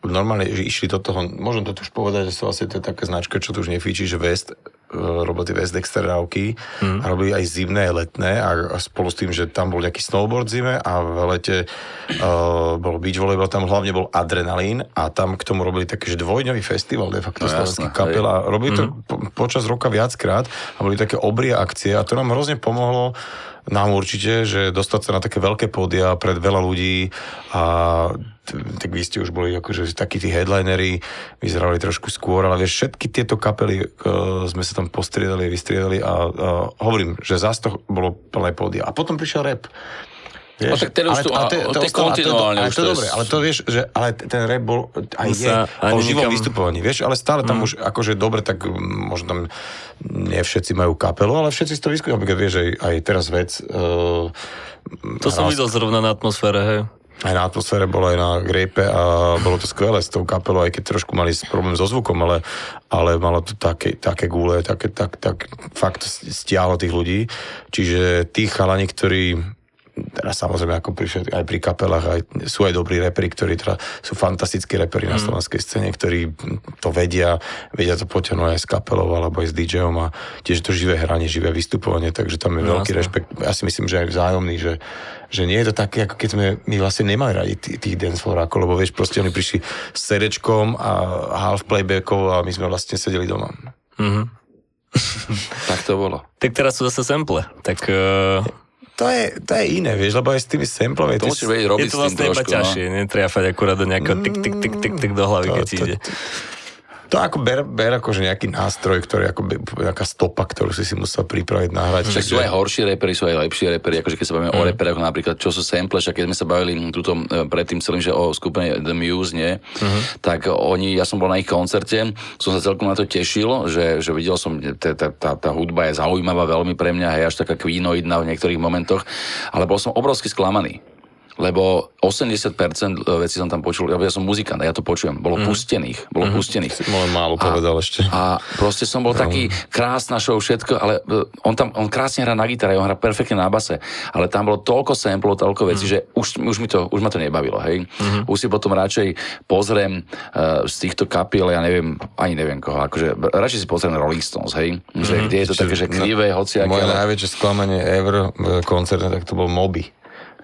normálne, že išli do toho, môžem to už povedať, že sú asi to je taká značka, čo tu už nefíči, že West E, tie West extradávky mm. a robili aj zimné, letné a, a spolu s tým, že tam bol nejaký snowboard zime a v lete uh, bol beach volleyball, tam hlavne bol adrenalín a tam k tomu robili taký že dvojdňový festival de facto no, slovenský kapel a robili mm. to mhm. po, počas roka viackrát a boli také obrie akcie a to nám hrozne pomohlo nám určite, že dostať sa na také veľké pódia pred veľa ľudí a tak vy ste už boli akože takí tí headlinery, vyzerali trošku skôr, ale vieš, všetky tieto kapely uh, sme sa tam postriedali, vystriedali a uh, hovorím, že zás to bolo plné pódia. A potom prišiel rap. Vieš, no tak ten už tu, ale, to, to, to, kontinuálne ale to, ale to, dobre, ale to vieš, že ale ten rap bol aj je o živom vystupovaní, vieš, ale stále tam mm. už akože dobre, tak možno tam nie všetci majú kapelu, ale všetci si to vyskúšajú, napríklad vieš, aj, aj teraz vec uh, to som videl zrovna na atmosfére, hej aj na atmosfére, bolo aj na Grape a bolo to skvelé s tou kapelou, aj keď trošku mali problém so zvukom, ale, ale malo to také, také gule, také, tak, tak fakt stiahlo tých ľudí. Čiže tí chalani, ktorí teraz samozrejme ako pri, aj pri kapelách aj, sú aj dobrí reperi, ktorí teda sú fantastickí reperi mm. na slovenskej scéne, ktorí to vedia, vedia to potiahnuť aj s kapelou alebo aj s DJom a tiež to živé hranie, živé vystupovanie, takže tam je no, veľký jasne. rešpekt. Ja si myslím, že aj vzájomný, že že nie je to také, ako keď sme my vlastne nemali radi tých, tých dancefloorákov, lebo vieš, proste oni prišli s CD-čkom a half playbackov a my sme vlastne sedeli doma. Mm-hmm. tak to bolo. Tak teraz sú zase sample. Tak uh, to je, to je iné, vieš, lebo aj s tými samplami... To musíš vedieť robiť je to vlastne iba no. ťažšie, no. netriafať akurát do nejakého tik, tik, tik, tik, tik do hlavy, keď to, ide. To, to ako ber, ber akože nejaký nástroj, ktorý ako nejaká stopa, ktorú si si musel pripraviť, nahrať. Však sú aj horší repery, sú aj lepší repery, akože keď sa bavíme mm. o reperoch napríklad, čo sú sample, však keď sme sa bavili túto e, predtým celým, že o skupine The Muse, nie, mm-hmm. tak oni, ja som bol na ich koncerte, som sa celkom na to tešil, že, že videl som, tá hudba je zaujímavá veľmi pre mňa, hej, až taká kvínoidná v niektorých momentoch, ale bol som obrovsky sklamaný lebo 80% vecí som tam počul, ja som muzikant a ja to počujem, bolo mm. pustených, bolo mm. pustených. Si málo povedal ešte. A proste som bol no. taký krásna show, všetko, ale e, on tam, on krásne hrá na gitare, on hrá perfektne na base, ale tam bolo toľko samplov, toľko vecí, mm. že už, už, mi to, už ma to nebavilo, hej. Mm. Už si potom radšej pozriem uh, z týchto kapiel, ja neviem, ani neviem koho, akože radšej si pozriem Rolling Stones, hej, že mm. kde je to také, že krivé, hociaké. Moje ale... najväčšie sklamanie ever v koncerte, tak to bol Moby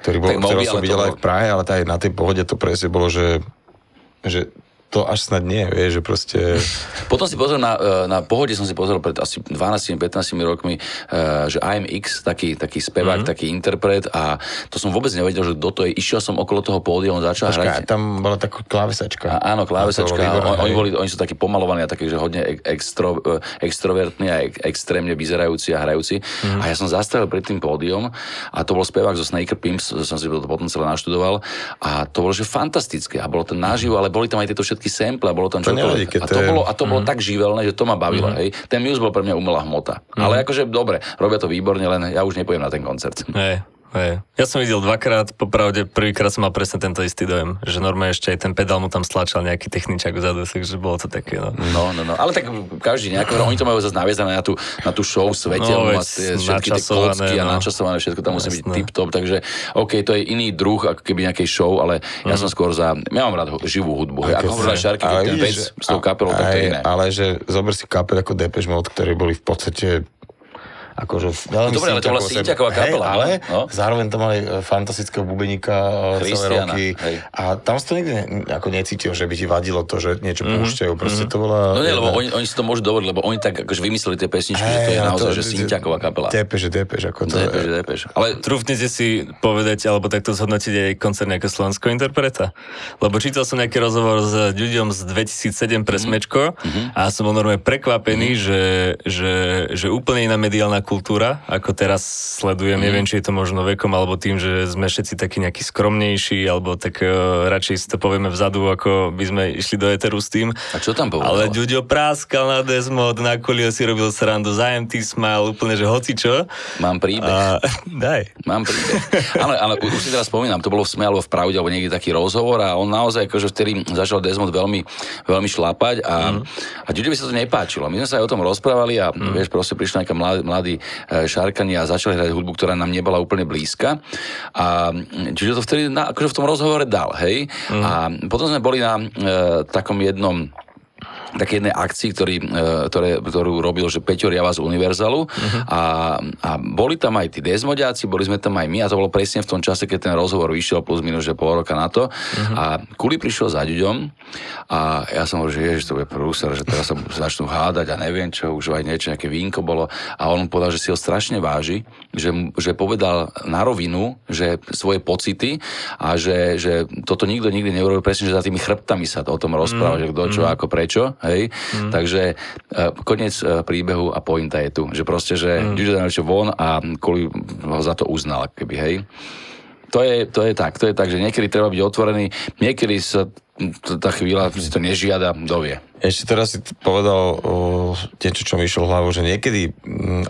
ktorý bol, ktorého som videl aj v Prahe, ale aj na tej pohode to presne bolo, že, že to až snad nie, vie, že proste... [LAUGHS] Potom si pozrel na, e, na pohode, som si pozrel pred asi 12-15 rokmi, e, že IMX, taký, taký spevák, mm-hmm. taký interpret a to som vôbec nevedel, že do to je. Išiel som okolo toho pódia, on začal Počka, hrať. tam bola taká klávesačka. A, áno, klávesačka. On, oni, boli, oni sú takí pomalovaní a takí, že hodne extro, e, extrovertní a ek, extrémne vyzerajúci a hrajúci. Mm-hmm. A ja som zastavil pred tým pódium a to bol spevák zo Snaker Pimps, som si to potom celé naštudoval a to bolo, že fantastické a bolo to naživo, ale boli tam aj tieto všetky všetky sample a bolo tam čo nevadí, a to, bolo, a to bolo mm. tak živelné, že to ma bavilo. Mm. Hej. Ten Muse bol pre mňa umelá hmota. Mm. Ale akože dobre, robia to výborne, len ja už nepojem na ten koncert. Hey. Hej. Ja som videl dvakrát, popravde prvýkrát som mal presne tento istý dojem, že normálne ešte aj ten pedál mu tam stlačal nejaký techničak vzadu, takže bolo to také, no. No, no, no, ale tak každý nejako, oni to majú zase naviazané na tú, na tú show svete, no, a tie, všetky tie kocky no. a načasované, všetko tam musí byť tip-top, takže OK, to je iný druh, ako keby nejakej show, ale ja mm. som skôr za, ja mám rád živú hudbu, hej, ako hovorila Šarky, ten vec s tou kapelou, tak to je iné. Ale že zober si kapel ako Depeche Mode, ktorí boli v podstate akože no, Dobre, ale to bola Sintiaková kapela. Hej, ale no? zároveň to mali e, fantastického bubeníka e, celé roky. Hej. A tam si to nikdy ako necítil, že by ti vadilo to, že niečo mm-hmm. púšťajú. Proste mm-hmm. to bola... No nie, lebo oni, oni si to môžu dovoliť, lebo oni tak akože vymysleli tie pesničky, hey, že to je naozaj, to, že Sintiaková kapela. Depeš, depeš, ako to depeš, je. Depeš. Ale trúfnete si povedať, alebo takto zhodnotiť aj koncert nejakého slovenského interpreta? Lebo čítal som nejaký rozhovor s ľuďom z 2007 pre mhm. Smečko mm-hmm. a som bol normálne prekvapený, mm-hmm. že, že, že úplne iná mediálna kultúra, ako teraz sledujem, mm. neviem, či je to možno vekom, alebo tým, že sme všetci takí nejakí skromnejší, alebo tak uh, radšej si to povieme vzadu, ako by sme išli do Eteru s tým. A čo tam povedal? Ale Ďuďo práskal na Desmod, na Kolio si robil srandu za MT Smile, úplne, že hoci čo. Mám príbeh. A, [LAUGHS] daj. Mám príbeh. ale, ale už si teraz spomínam, to bolo v Sme alebo v Pravde, alebo niekde taký rozhovor a on naozaj akože vtedy začal Desmond veľmi, veľmi šlapať a, mm. a Ďuďovi sa to nepáčilo. My sme sa aj o tom rozprávali a mm. vieš, proste prišiel nejaký mladý, mladý šarka Američani a začali hrať hudbu, ktorá nám nebola úplne blízka. A, čiže to vtedy na, akože v tom rozhovore dal, hej. Mm. A potom sme boli na e, takom jednom také jednej akcii, ktorý, e, ktoré, ktorú robil, že Peťo Riava z Univerzalu uh-huh. a, a boli tam aj tí desmodiaci, boli sme tam aj my a to bolo presne v tom čase, keď ten rozhovor vyšiel plus minus, že pol roka na to uh-huh. a Kuli prišiel za Ďuďom a ja som hovoril, že ježiš, to bude prúser, že teraz sa začnú hádať a neviem čo, už aj niečo, nejaké vínko bolo a on povedal, že si ho strašne váži, že, že povedal na rovinu, že svoje pocity a že, že toto nikto nikdy neurobil presne, že za tými chrbtami sa to o tom rozpráva, uh-huh. že kto čo, uh-huh. ako, prečo hej. Mm. Takže uh, koniec uh, príbehu a pointa je tu, že proste, že mm. Gigi Daniel von a kvôli ho za to uznal, keby, hej. To je, to je tak, to je tak, že niekedy treba byť otvorený, niekedy sa tá chvíľa si to nežiada, dovie. Ešte teraz si povedal o, niečo, čo mi išlo hlavu, že niekedy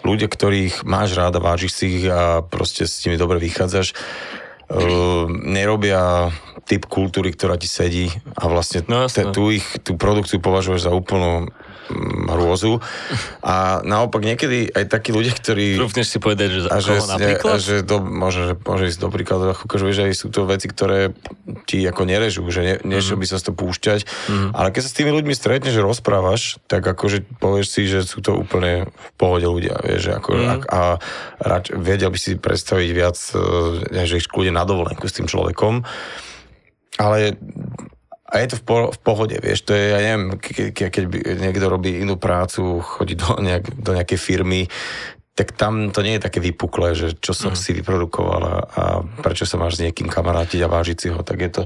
ľudia, ktorých máš ráda, vážiš si ich a proste s nimi dobre vychádzaš, uh, nerobia typ kultúry, ktorá ti sedí a vlastne no, te, tú ich tú produkciu považuješ za úplnú mm, hrôzu. A naopak niekedy aj takí ľudia, ktorí... Trúfneš si povedať, že a že, napríklad? A že do, môže, že môže ísť do príkladu, ako že vieš, aj sú to veci, ktoré ti ako nerežú, že ne, niečo mm-hmm. by sa to púšťať. Mm-hmm. Ale keď sa s tými ľuďmi stretneš, že rozprávaš, tak akože povieš si, že sú to úplne v pohode ľudia, vieš, ako, mm-hmm. a, a rač, vedel by si predstaviť viac, že ich kľude na dovolenku s tým človekom ale a je to v, po, v pohode, vieš, to je, ja neviem, ke, ke, keď niekto robí inú prácu, chodí do, nejak, do nejakej firmy, tak tam to nie je také vypuklé, že čo som mm. si vyprodukoval a, a prečo sa máš s niekým kamarátiť a vážiť si ho. Tak je to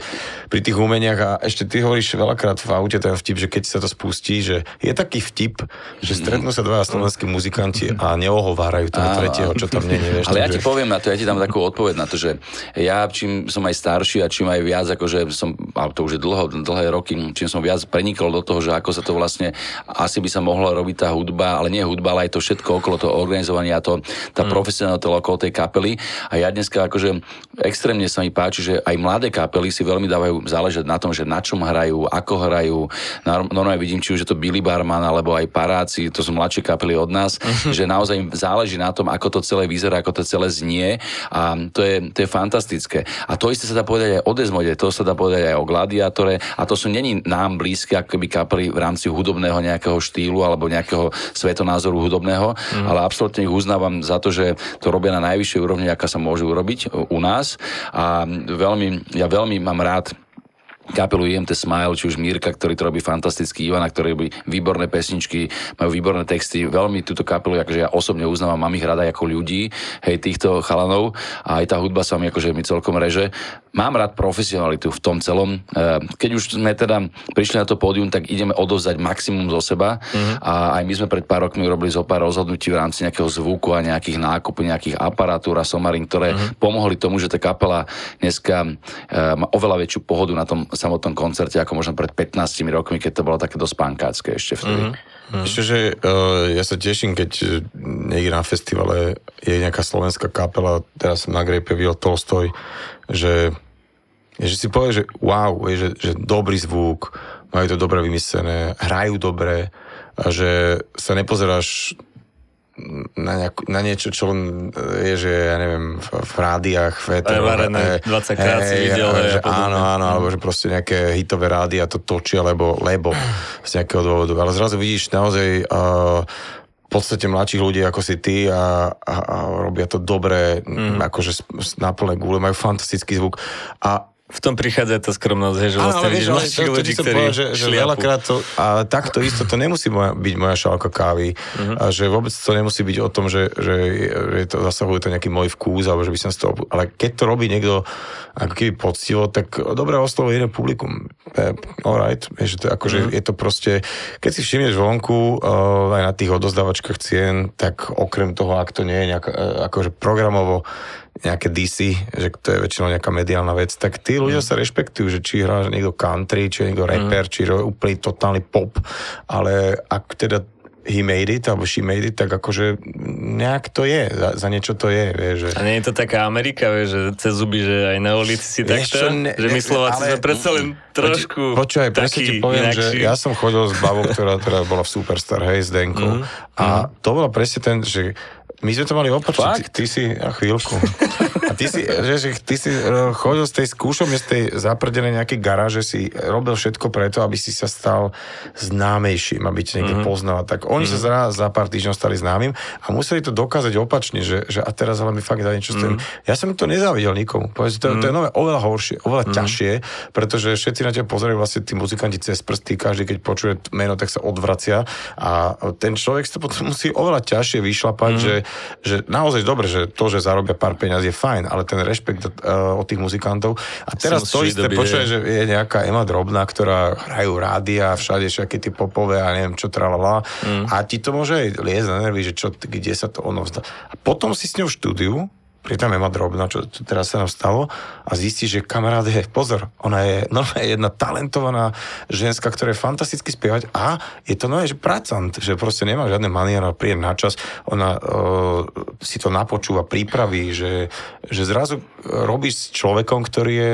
pri tých umeniach a ešte ty hovoríš veľakrát v aute ten vtip, že keď sa to spustí, že je taký vtip, že mhm. stretnú sa dvaja slovenskí muzikanti a neohovárajú toho tretieho, čo tam nie nevieš. Ale ja ti poviem na to, ja ti dám takú odpoveď na to, že ja čím som aj starší a čím aj viac, akože som, ale to už je dlho, dlhé roky, čím som viac prenikol do toho, že ako sa to vlastne asi by sa mohla robiť tá hudba, ale nie hudba, ale aj to všetko okolo toho organizovať organizovanie a to, tá mm. profesionálita okolo tej kapely. A ja dneska akože extrémne sa mi páči, že aj mladé kapely si veľmi dávajú záležať na tom, že na čom hrajú, ako hrajú. Normálne vidím, či už je to Billy Barman, alebo aj Paráci, to sú mladšie kapely od nás, mm-hmm. že naozaj im záleží na tom, ako to celé vyzerá, ako to celé znie a to je, to je fantastické. A to isté sa dá povedať aj o Desmode, to sa dá povedať aj o Gladiátore a to sú není nám blízke ako keby kapely v rámci hudobného nejakého štýlu alebo nejakého svetonázoru hudobného, mm. ale absolútne ich uznávam za to, že to robia na najvyššej úrovni, aká sa môže urobiť u nás. A veľmi, ja veľmi mám rád kapelu IMT Smile, či už Mírka, ktorý to robí fantasticky, Ivana, ktorý robí výborné pesničky, majú výborné texty, veľmi túto kapelu, akože ja osobne uznávam, mám ich rada ako ľudí, hej, týchto chalanov. A aj tá hudba sa mi akože mi celkom reže. Mám rád profesionalitu v tom celom. Eh, keď už sme teda prišli na to pódium, tak ideme odovzdať maximum zo seba mm-hmm. a aj my sme pred pár rokmi robili zo pár rozhodnutí v rámci nejakého zvuku a nejakých nákupov, nejakých aparatúr a somarín, ktoré mm-hmm. pomohli tomu, že tá kapela dneska e, má oveľa väčšiu pohodu na tom samotnom koncerte, ako možno pred 15 rokmi, keď to bolo také dosť pankácké ešte vtedy. Mm-hmm. Ešte, že uh, ja sa teším, keď niekde na festivale je nejaká slovenská kapela, teraz na Grejpe videl Tolstoj, že že si povie, že wow, že, že dobrý zvuk, majú to dobre vymyslené, hrajú dobre a že sa nepozeráš na, nejak, na niečo, čo len je, že ja neviem, v, v rádiách, v Aj varené 20 krát si videl. Že áno, áno, alebo že proste nejaké hitové rádia to točia, lebo, lebo z nejakého dôvodu. Ale zrazu vidíš naozaj uh, v podstate mladších ľudí ako si ty a, a, a robia to dobre, mm. akože na plné gule, majú fantastický zvuk. A v tom prichádza tá skromnosť, že vlastne vidíš mladších ľudí, ktorí že, že veľakrát to, a takto isto to nemusí moja, byť moja šálka kávy, uh-huh. a že vôbec to nemusí byť o tom, že, že, že to zasahuje to nejaký môj vkús, alebo že by som z toho, ale keď to robí niekto ako keby poctivo, tak dobre oslovuje iné publikum. Alright, že to, akože uh-huh. je to proste, keď si všimneš vonku aj na tých odozdávačkách cien, tak okrem toho, ak to nie je nejak, uh, akože programovo nejaké DC, že to je väčšinou nejaká mediálna vec, tak tí ľudia mm. sa rešpektujú, že či hrá niekto country, či niekto rapper, mm. či je úplný totálny pop, ale ak teda he made it, alebo she made it, tak akože nejak to je, za, za niečo to je, vieš. Že... A nie je to taká Amerika, vieš, že cez zuby, že aj na ulici si takto, ne, že my Slováci ale... sme predsa len trošku Počúvaj, presne ti poviem, inakší. že ja som chodil s babou, ktorá teda bola v Superstar, hej, s Denkou, mm. a mm. to bola presne ten, že my sme to mali opačne. Ty, ty si, a chvíľku. A ty si, [LAUGHS] že, že ty si e, chodil z tej skúšom, z tej zaprdenej nejakej garáže, si robil všetko preto, aby si sa stal známejším, aby ťa niekto mm-hmm. poznal. Tak oni mm-hmm. sa za, za pár týždňov stali známym a museli to dokázať opačne, že, že a teraz ale mi fakt za niečo stojím. Mm-hmm. Ja som to nezávidel nikomu. Povedz, to, mm-hmm. to je mhm. nové, oveľa horšie, oveľa mm-hmm. ťažšie, pretože všetci na teba pozerajú vlastne tí muzikanti cez prsty, každý keď počuje meno, tak sa odvracia a ten človek sa potom musí oveľa ťažšie vyšlapať, mm-hmm. že že naozaj dobre, že to, že zarobia pár peňazí je fajn, ale ten rešpekt uh, od tých muzikantov. A teraz to isté počuje, že je nejaká Ema Drobná, ktorá hrajú rádia, všade všetky tie popové a neviem čo, tralala. Mm. A ti to môže aj liezť na nervy, že čo, kde sa to ono vzdá. A potom si s ňou v štúdiu pritom Ema Drobná, čo teraz sa nám stalo. A zistí, že kamarát je, pozor, ona je normálne jedna talentovaná ženská, ktorá je fantasticky spievať a je to nové, že pracant, že proste nemá žiadne maniera, príjem na čas, ona uh, si to napočúva, prípraví, že, že zrazu robíš s človekom, ktorý je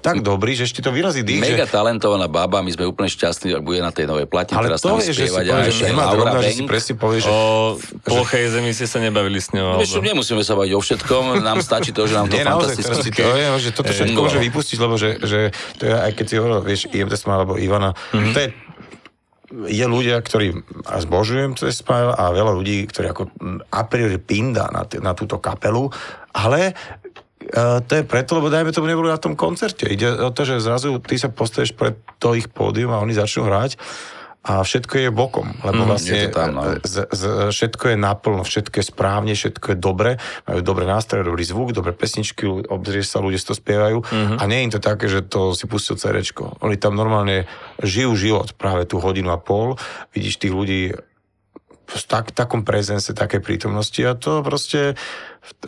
tak dobrý, že ešte to vyrazí dých. Mega že... talentovaná baba, my sme úplne šťastní, ak bude na tej novej platine Ale teraz to je, že si povie, že nemá drobná, že si presne povie, že... O plochej zemi ste sa nebavili s ňou. Vieš, nemusíme sa baviť o všetkom, nám stačí to, že nám to [LAUGHS] Nie, fantasticky... to [LAUGHS] je, že toto všetko môže vypustiť, lebo že, že to je, aj keď si hovoril, vieš, IMT alebo Ivana, mm-hmm. to je je ľudia, ktorí, a zbožujem to Smile, a veľa ľudí, ktorí ako a priori pinda na, t- na túto kapelu, ale Uh, to je preto, lebo dajme tomu neboli na tom koncerte. Ide o to, že zrazu ty sa postavíš pred to ich pódium a oni začnú hrať a všetko je bokom, lebo mm, vlastne je tam, no. z, z, všetko je naplno, všetko je správne, všetko je dobre, majú dobré nástroje, dobrý zvuk, dobré pesničky, obzrieš sa, ľudia si to spievajú mm-hmm. a nie je to také, že to si pustil cerečko. Oni tam normálne žijú život práve tú hodinu a pol, vidíš tých ľudí v tak, takom prezense, také prítomnosti a to proste,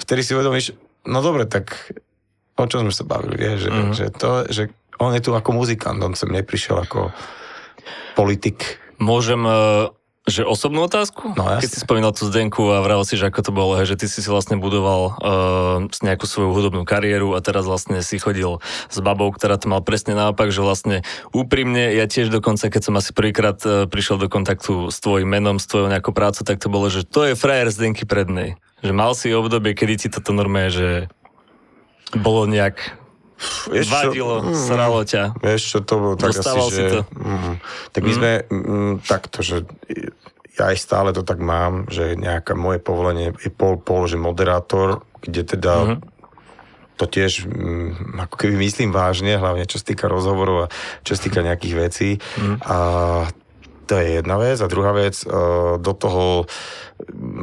vtedy si uvedomíš, no dobre, tak o čom sme sa bavili, vieš, že, mm-hmm. že, to, že on je tu ako muzikant, on sem neprišiel ako politik. Môžem uh, Že osobnú otázku? No, Keď jasne. si spomínal tú Zdenku a vravel si, že ako to bolo, že ty si si vlastne budoval uh, nejakú svoju hudobnú kariéru a teraz vlastne si chodil s babou, ktorá to mal presne naopak, že vlastne úprimne, ja tiež dokonca, keď som asi prvýkrát uh, prišiel do kontaktu s tvojim menom, s tvojou nejakou prácou, tak to bolo, že to je frajer Zdenky prednej. Že mal si obdobie, kedy ti toto normálne, že bolo nejak Vieš vadilo, Mm. sralo ťa. Vieš čo, to bolo tak Dostával asi, si že... to? Mm, tak my sme mm, takto, že ja aj stále to tak mám, že nejaké moje povolenie je pol, pol, že moderátor, kde teda Mhm. to tiež mm, ako keby myslím vážne, hlavne čo sa týka rozhovorov a čo sa týka nejakých vecí. Mhm. A to je jedna vec. A druhá vec, e, do toho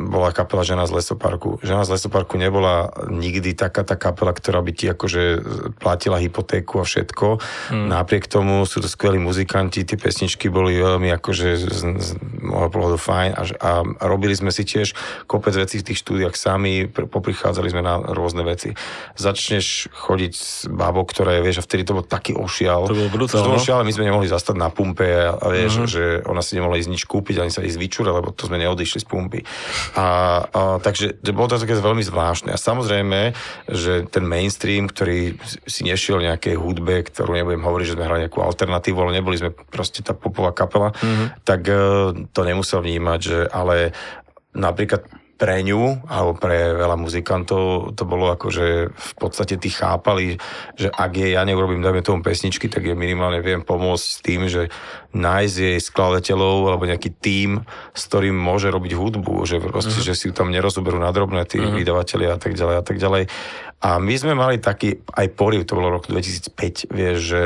bola kapela Žena z lesoparku. Žena z lesoparku nebola nikdy taká tá kapela, ktorá by ti akože platila hypotéku a všetko. Mm. Napriek tomu sú to skvelí muzikanti, tie pesničky boli veľmi akože z, z môjho pohľadu fajn a, a, robili sme si tiež kopec vecí v tých štúdiách sami, pr- poprichádzali sme na rôzne veci. Začneš chodiť s babou, ktorá je, vieš, a vtedy to bol taký ošial. To bolo brutálne, no. my sme nemohli zastať na pumpe a, a vieš, mm-hmm. že ona si nemohla ísť nič kúpiť, ani sa ísť vyčúrať, lebo to sme neodišli z pumpy. A, a takže to bolo to také veľmi zvláštne. A samozrejme, že ten mainstream, ktorý si nešiel nejakej hudbe, ktorú nebudem hovoriť, že sme hrali nejakú alternatívu, ale neboli sme proste tá popová kapela, mm-hmm. tak eh, to nemusel vnímať, že ale napríklad pre ňu, alebo pre veľa muzikantov, to bolo ako, že v podstate tí chápali, že ak je, ja neurobím, dajme tomu pesničky, tak je minimálne viem pomôcť s tým, že nájsť jej skladateľov alebo nejaký tím, s ktorým môže robiť hudbu, že proste, mm-hmm. že si ju tam nerozoberú na drobné tí mm-hmm. vydavatelia a tak ďalej a tak ďalej. A my sme mali taký aj poriv, to bolo rok 2005, vieš, že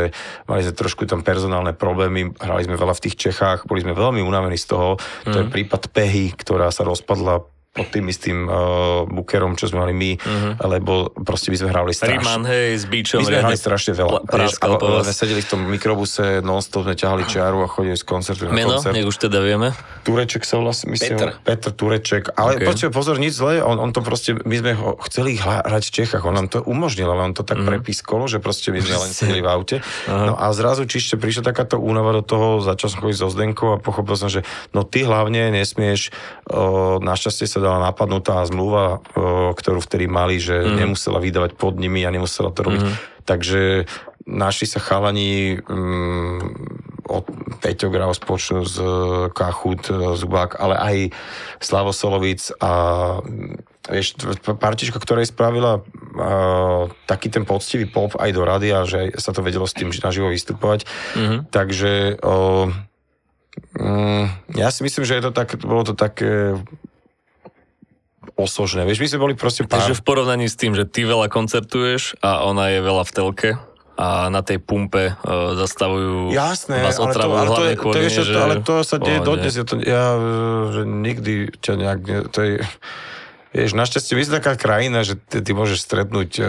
mali sme trošku tam personálne problémy, hrali sme veľa v tých Čechách, boli sme veľmi unavení z toho. Mm-hmm. To je prípad Pehy, ktorá sa rozpadla pod tým istým uh, bukerom, čo sme mali my, mm-hmm. lebo proste my sme hrali strašne. Riman, hej, s bíčom. My sme hrali strašne veľa. pl- praskal a, sme sedeli v tom mikrobuse, non-stop sme ťahali čiaru a chodili z koncertu na Meno, koncert. nech už teda vieme. Tureček sa vlastne, myslím, Petr. Petr Tureček. Ale Ok. okay. počuj, pozor, nič zlé, on, on to proste, my sme ho chceli hrať v Čechách, on nám to umožnil, ale on to tak mm. prepískolo, že proste my sme len [LAUGHS] sedeli v aute. No a zrazu čište prišla takáto únava do toho, začal som chodiť so Zdenkou a pochopil som, že no ty hlavne nesmieš, o, našťastie sa dala napadnutá zmluva, ktorú vtedy mali, že mm. nemusela vydávať pod nimi a nemusela to robiť. Mm. Takže našli sa chalani um, od Peťo Grau spočnú z Kachut, e, Zubák, ale aj Slavo Solovic a mm, vieš, partička, ktorá spravila uh, taký ten poctivý pop aj do rady a že sa to vedelo s tým naživo vystupovať. Mm-hmm. Takže uh, um, ja si myslím, že je to tak, bolo to také osožné. Vieš, my sme boli proste pár... Takže v porovnaní s tým, že ty veľa koncertuješ a ona je veľa v telke a na tej pumpe uh, zastavujú Jasné, vás ale to, otravujú ale to, je, kvôli to, je, že... to, ale to sa deje dodnes. Ja, to, ja e, že nikdy ťa nejak... ne- To je, Vieš, našťastie my sme taká krajina, že ty, ty môžeš stretnúť uh,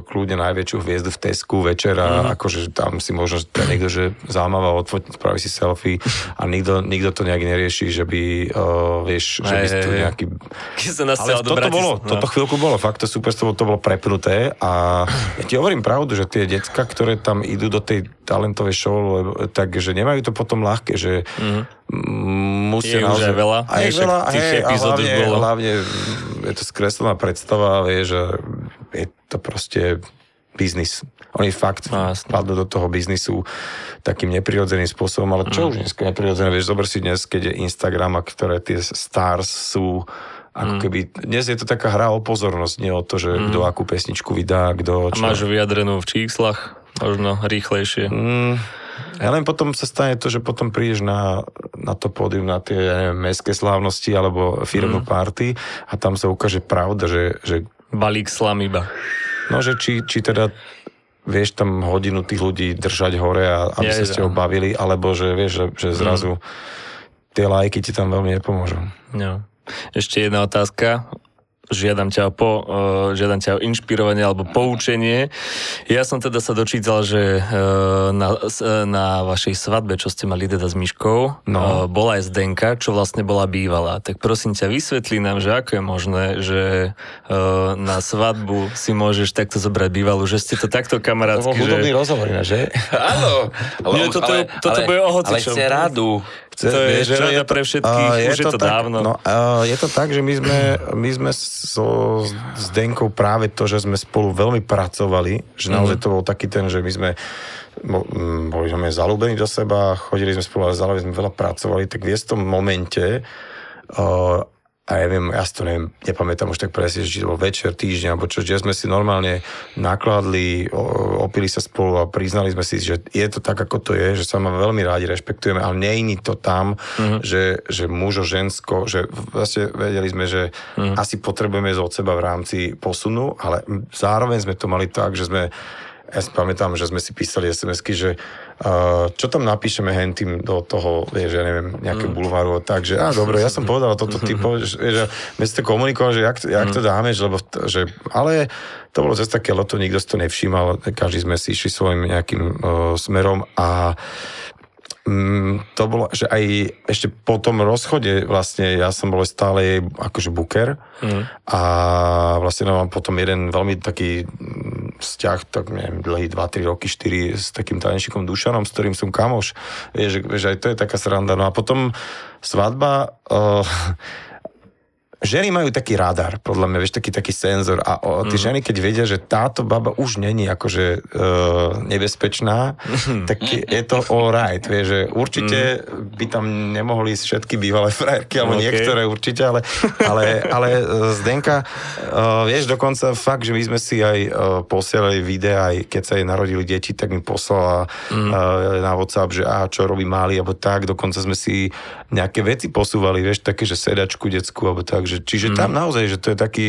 kľudne najväčšiu hviezdu v Tesku večera, mm. akože tam si možno že niekto, že zámava odfotiť, spraví si selfie a nikto, nikto to nejak nerieši, že by, uh, vieš, že by tu nejaký [LAUGHS] Keď sa ale toto Bratis- bolo, no. toto chvíľku bolo, fakt to super, to, to bolo prepnuté a [CLEARS THROAT] ja ti hovorím pravdu, že tie decka, ktoré tam idú do tej talentovej show, lebo, tak, že nemajú to potom ľahké, že mm. Musia Je už aj veľa. A je však veľa, tých hej, a epizód už hlavne, bolo. hlavne je to skreslená predstava, vieš, že je to proste biznis. Oni fakt No, jasne. padnú do toho biznisu takým neprirodzeným spôsobom, ale Mm. čo už dneska neprirodzené, vieš, zober si dnes, keď je Instagram a ktoré tie stars sú Mm. ako keby, dnes je to taká hra o pozornosť, nie o to, že kto akú pesničku vydá, kto A čo. máš vyjadrenú v číslach, možno rýchlejšie. Mm, a len potom sa stane to, že potom prídeš na, na to pódium, na tie ja neviem, mestské slávnosti alebo firmnú mm. party a tam sa ukáže pravda, že, že, Balík slam iba. no, že či, či teda vieš tam hodinu tých ľudí držať hore a aby Ja, sa s tebou ja. bavili, alebo že vieš, že, že zrazu tie lajky ti tam veľmi nepomôžu. No. Ešte jedna otázka. Žiadam ťa po, uh, žiadam ťa o inšpirovanie alebo poučenie. Ja som teda sa dočítal, že uh, na, uh, na vašej svadbe, čo ste mali teda s Myškou, No. uh, bola aj Zdenka, čo vlastne bola bývalá. Tak prosím ťa, vysvetlí nám, že ako je možné, že uh, na svadbu si môžeš takto zobrať bývalú, že ste to takto kamarátsky, že... rozhovor, že? Áno. Nie, toto- toto bude o hocičom. Ale chce radu. To je rada pre všetkých, a, už je to tak, dávno. No, a, je to tak, že my sme, my sme so Zdenkou práve to, že sme spolu veľmi pracovali, že naozaj to bol taký ten, že my sme boli sme zalúbení do seba, chodili sme spolu, ale zároveň sme veľa pracovali, tak v istom momente uh, a ja viem, ja si to neviem, nepamätám už tak presne, či to bol večer, týždeň, alebo čo, že sme si normálne nakladli, opili sa spolu a priznali sme si, že je to tak, ako to je, že sa ma veľmi rádi rešpektujeme, ale nejní to tam, Mhm. že, že mužo, žensko, že vlastne vedeli sme, že Mhm. asi potrebujeme z od seba v rámci posunu, ale zároveň sme to mali tak, že sme ja si pamätám, že sme si písali SMS-ky, že uh, čo tam napíšeme hentým do toho, vieš, ja neviem, nejakého bulváru, takže, a dobre, ja som povedal toto, [LAUGHS] ty povieš, že my si to komunikovali, že jak, jak to dáme, že, lebo, že, ale to bolo cez také loto, nikto si to nevšímal, každý sme si išli svojim nejakým uh, smerom a Mm, to bolo, že aj ešte po tom rozchode vlastne ja som bol stále jej akože booker mm. a vlastne mám potom jeden veľmi taký mm, vzťah, tak neviem, dlhý 2-3 roky, 4 s takým tanečníkom Dušanom, s ktorým som kamoš. Vieš, že, že aj to je taká sranda. No a potom svadba, uh, ženy majú taký radar, podľa mňa, vieš, taký, taký senzor a o, tí mm. ženy, keď vedia, že táto baba už není akože uh, nebezpečná, Mhm. tak je to all right, vieš, že určite by tam nemohli ísť všetky bývalé frajerky, alebo OK. okay. niektoré určite, ale, ale, ale uh, Zdenka, uh, vieš, dokonca fakt, že my sme si aj uh, posielali videa, aj keď sa jej narodili deti, tak mi poslala mm. uh, na WhatsApp, že a čo robí Máli, alebo tak, dokonca sme si nejaké veci posúvali, vieš, také, že sedačku detskú, alebo tak, že, čiže tam naozaj, že to je taký,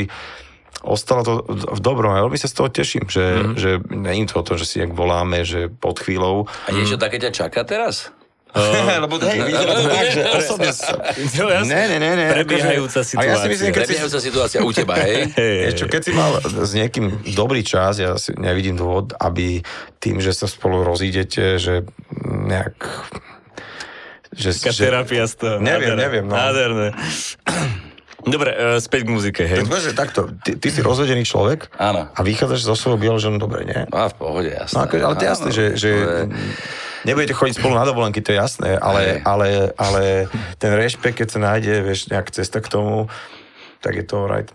ostalo to v dobrom a veľmi sa z toho teším, že, mm. že je to o tom, že si nejak voláme, že pod chvíľou. A niečo také ťa čaká teraz? [LAUGHS] Lebo hej, [LAUGHS] vidíme to tak, že osobne sa... No. Ne, ne, ne, ne. Prebiehajúca akože- A ja si myslím, situácia. keď si, Prebiehajúca situácia u teba, hej? [LAUGHS] Čo, keď si mal s niekým dobrý čas, ja si nevidím dôvod, aby tým, že sa spolu rozídete, že nejak... Že, Taká terapia z toho. Neviem, Nádherné. neviem, no. Nádherné. [CLEARS THROAT] Dobre, e, späť k muzike, hej. Tak že takto, ty, ty si rozvedený človek Áno. a vychádzaš zo svojho bielou ženou, dobre, nie? A v pohode, jasné. No, ako, ale to je jasné, že, že nebudete chodiť spolu na dovolenky, to je jasné, ale, ale, ale ten rešpekt, keď sa nájde, vieš, nejak cesta k tomu, tak je to right.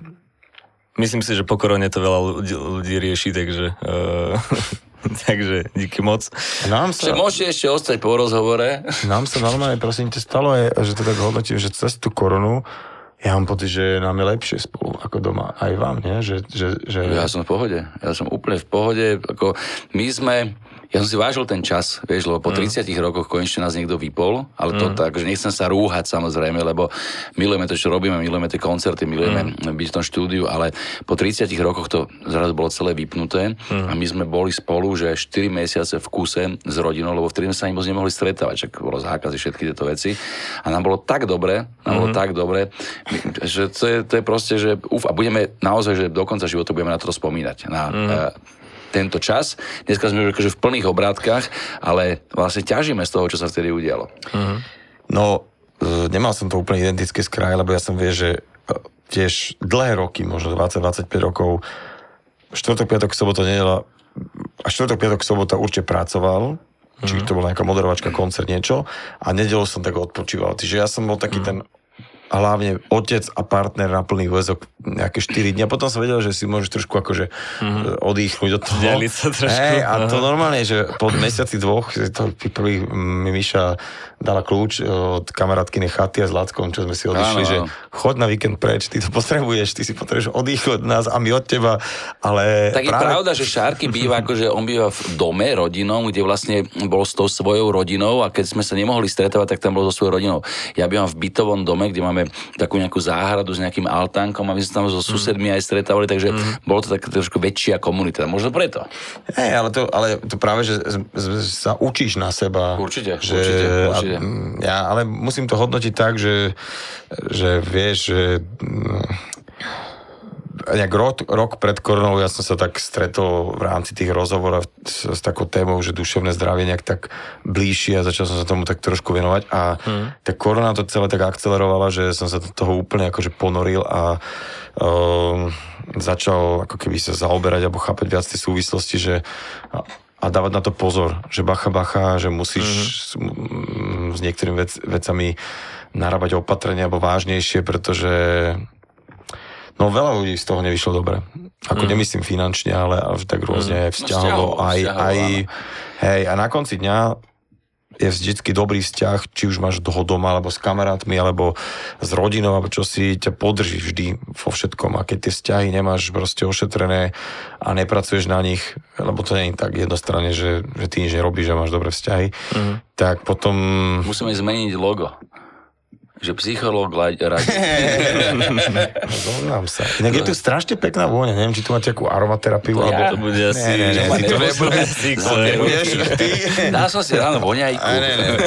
Myslím si, že po korone to veľa ľudí, ľudí rieši, takže... Uh, [LAUGHS] takže díky moc. Nám Že sa, môžete ešte ostať po rozhovore. nám sa normálne, prosím te, stalo, je, že to tak hodnotím, že cez tú koronu ja mám pocit, že nám je lepšie spolu ako doma. Aj vám, nie? Že, že, že... Ja som v pohode. Ja som úplne v pohode. Ako my sme... Ja som si vážil ten čas, vieš, lebo po 30 rokoch konečne nás niekto vypol, ale to tak, že nechcem sa rúhať samozrejme, lebo milujeme to, čo robíme, milujeme tie koncerty, milujeme byť v tom štúdiu, ale po 30 rokoch to zrazu bolo celé vypnuté a my sme boli spolu, že 4 mesiace v kuse s rodinou, lebo vtedy sme sa ani moc nemohli stretávať, čak bolo zákazy všetky tieto veci. A nám bolo tak dobre, nám bolo tak dobre, že to je, to je proste, že uf, a budeme naozaj, že do konca života budeme na to spomínať. Na, eh, tento čas. Dneska sme už akože v plných obrátkach, ale vlastne ťažíme z toho, čo sa vtedy udialo. No, e, nemal som to úplne identické z kraja, lebo ja som vie, že e, tiež dlhé roky, možno 20-25 rokov, štvrtok, piatok, sobota, nedela, a štvrtok, piatok, sobota určite pracoval, či to bola nejaká moderovačka, koncert, niečo, a nedelu som tak odpočíval. Čiže ja som bol taký ten hlavne otec a partner na plný úvezok nejaké 4 dní. A potom som vedel, že si môžeš trošku akože mm-hmm. odýchnuť od toho. Sa trošku. Hej, a to normálne, že po mesiaci dvoch, to prvý mi Miša dala kľúč e, od kamarátkyne chaty a s Lackom, čo sme si odišli, Áno, že choď na víkend preč, ty to potrebuješ, ty si potrebuješ oddychnúť od nás a my od teba, ale Tak je pravda, že Šárky býva, akože on býva v dome rodinom, kde vlastne bol s tou svojou rodinou a keď sme sa nemohli stretávať, tak tam bol so svojou rodinou. Ja bývam v bytovom dome, kde máme takú nejakú záhradu s nejakým altánkom a my sa tam so susedmi aj stretávali, takže bolo to tak trošku väčšia komunita. Možno preto. Hej, ale to, ale to práve, že z, z, sa učíš na seba. Určite, že, určite, určite. A, mm, ja, ale musím to hodnotiť tak, že, že vieš, že mm, nejak rok, rok pred koronou ja som sa tak stretol v rámci tých rozhovorov s, s takou témou, že duševné zdravie nejak tak bližšie a začal som sa tomu tak trošku venovať a hmm. tá korona to celé tak akcelerovala, že som sa do toho úplne akože ponoril a um, začal ako keby sa zaoberať alebo chápať viac tie súvislosti, že a, dávať na to pozor, že bacha, bacha, že musíš mm-hmm. s niektorými vec, vecami narábať opatrenia alebo vážnejšie, pretože no veľa ľudí z toho nevyšlo dobre. Ako mm. nemyslím finančne, ale tak rôzne mm. vzťahovo. No, aj, vzťahovo, aj, hej, a na konci dňa je vždycky dobrý vzťah, či už máš toho doma, alebo s kamarátmi, alebo s rodinou, alebo čo si ťa podrží vždy vo všetkom. A keď tie vzťahy nemáš proste ošetrené a nepracuješ na nich, lebo to nie je tak jednostranne, že, že ty nič nerobíš a máš dobré vzťahy, mm. tak potom... Musíme zmeniť logo že psychológ radí. [LAUGHS] Zoznám sa. Inak je tu strašne pekná vôňa, neviem, či tu máte akú aromaterapiu. To, alebo... ja? to bude asi... Ne, ne, ne, ty to nebudeš. Dá som si ráno voňajku. Ne, ne, ne.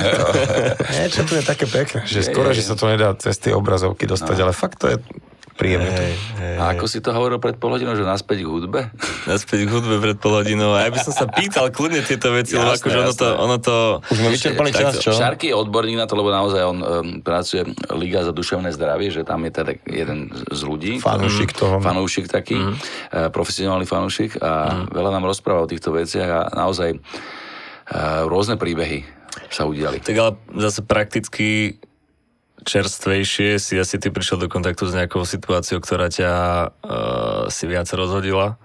Niečo [LAUGHS] tu je také pekné, že skoro, že sa to nedá cez tie obrazovky dostať, no. ale fakt to je príjemné. Hej, hej, a ako si to hovoril pred pol hodinou, že naspäť k hudbe? [LAUGHS] Naspäť k hudbe pred pol hodinou. A ja by som sa pýtal kľudne tieto veci, lebo akože ono to, ono to... Už sme vyčerpali čas, čo? Šarky je odborník na to, lebo naozaj on um, pracuje Liga za duševné zdravie, že tam je teda jeden z ľudí. Fanúšik toho. Fanúšik taký, mm. uh, profesionálny fanúšik a mm. veľa nám rozpráva o týchto veciach a naozaj uh, rôzne príbehy sa udiali. Tak ale zase prakticky čerstvejšie si asi ty prišiel do kontaktu s nejakou situáciou, ktorá ťa uh, si viac rozhodila?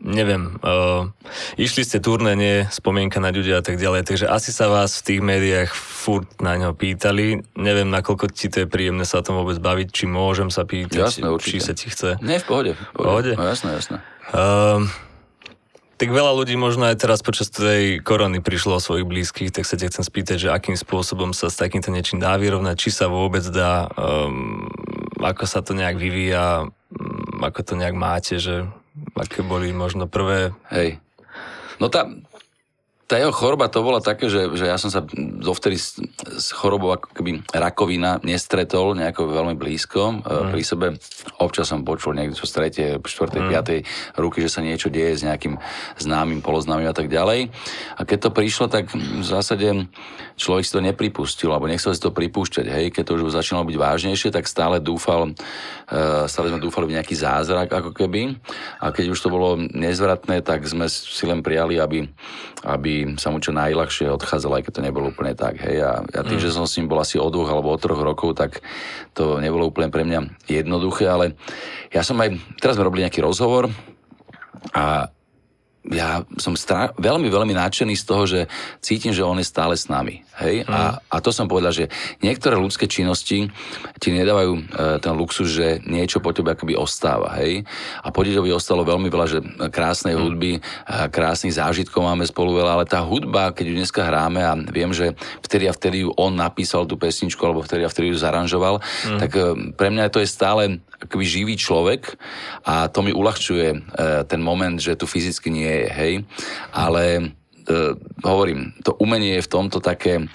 Neviem, uh, išli ste turné, nie spomienka na ľudia a tak ďalej, takže asi sa vás v tých médiách furt na ňo pýtali. Neviem, nakoľko ti to je príjemné sa o tom vôbec baviť, či môžem sa pýtať, jasné, či sa ti chce. Nie, v pohode. V pohode? pohode? No, jasné, jasné. Uh, tak veľa ľudí možno aj teraz počas tej korony prišlo o svojich blízkych, tak sa ťa chcem spýtať, že akým spôsobom sa s takýmto niečím dá vyrovnať, či sa vôbec dá, um, ako sa to nejak vyvíja, um, ako to nejak máte, že aké boli možno prvé... Hej. No tá, jeho choroba to bola také, že, že ja som sa dovtedy s, s chorobou ako keby rakovina nestretol nejako veľmi blízko mm. pri sebe. Občas som počul niekde čo z tretej, štvrtej, mm. piatej ruky, že sa niečo deje s nejakým známym, poloznámym a tak ďalej. A keď to prišlo, tak v zásade človek si to nepripustil, alebo nechcel si to pripúšťať. Hej, keď to už začínalo byť vážnejšie, tak stále dúfal, uh, stále sme dúfali v nejaký zázrak, ako keby. A keď už to bolo nezvratné, tak sme si len prijali, aby, aby sa mu čo najľahšie odchádzalo, aj keď to nebolo úplne tak. Hej. A ja tým, mm. že som s ním bol asi o dvoch alebo o troch rokov, tak to nebolo úplne pre mňa jednoduché, ale ja som aj, teraz sme robili nejaký rozhovor a ja som stra- veľmi, veľmi nadšený z toho, že cítim, že on je stále s nami. Hej? Mm. A, a to som povedal, že niektoré ľudské činnosti ti nedávajú e, ten luxus, že niečo po tebe akoby ostáva. Hej? A po by ostalo veľmi veľa, že krásnej mm. hudby, e, krásnych zážitkov máme spolu veľa, ale tá hudba, keď ju dneska hráme a viem, že vtedy a vtedy ju on napísal tú pesničku, alebo vtedy a vtedy ju zaranžoval, mm. tak e, pre mňa to je stále akoby živý človek a to mi uľahčuje e, ten moment, že tu fyzicky nie je, hej. Ale hovorím, to umenie je v tomto také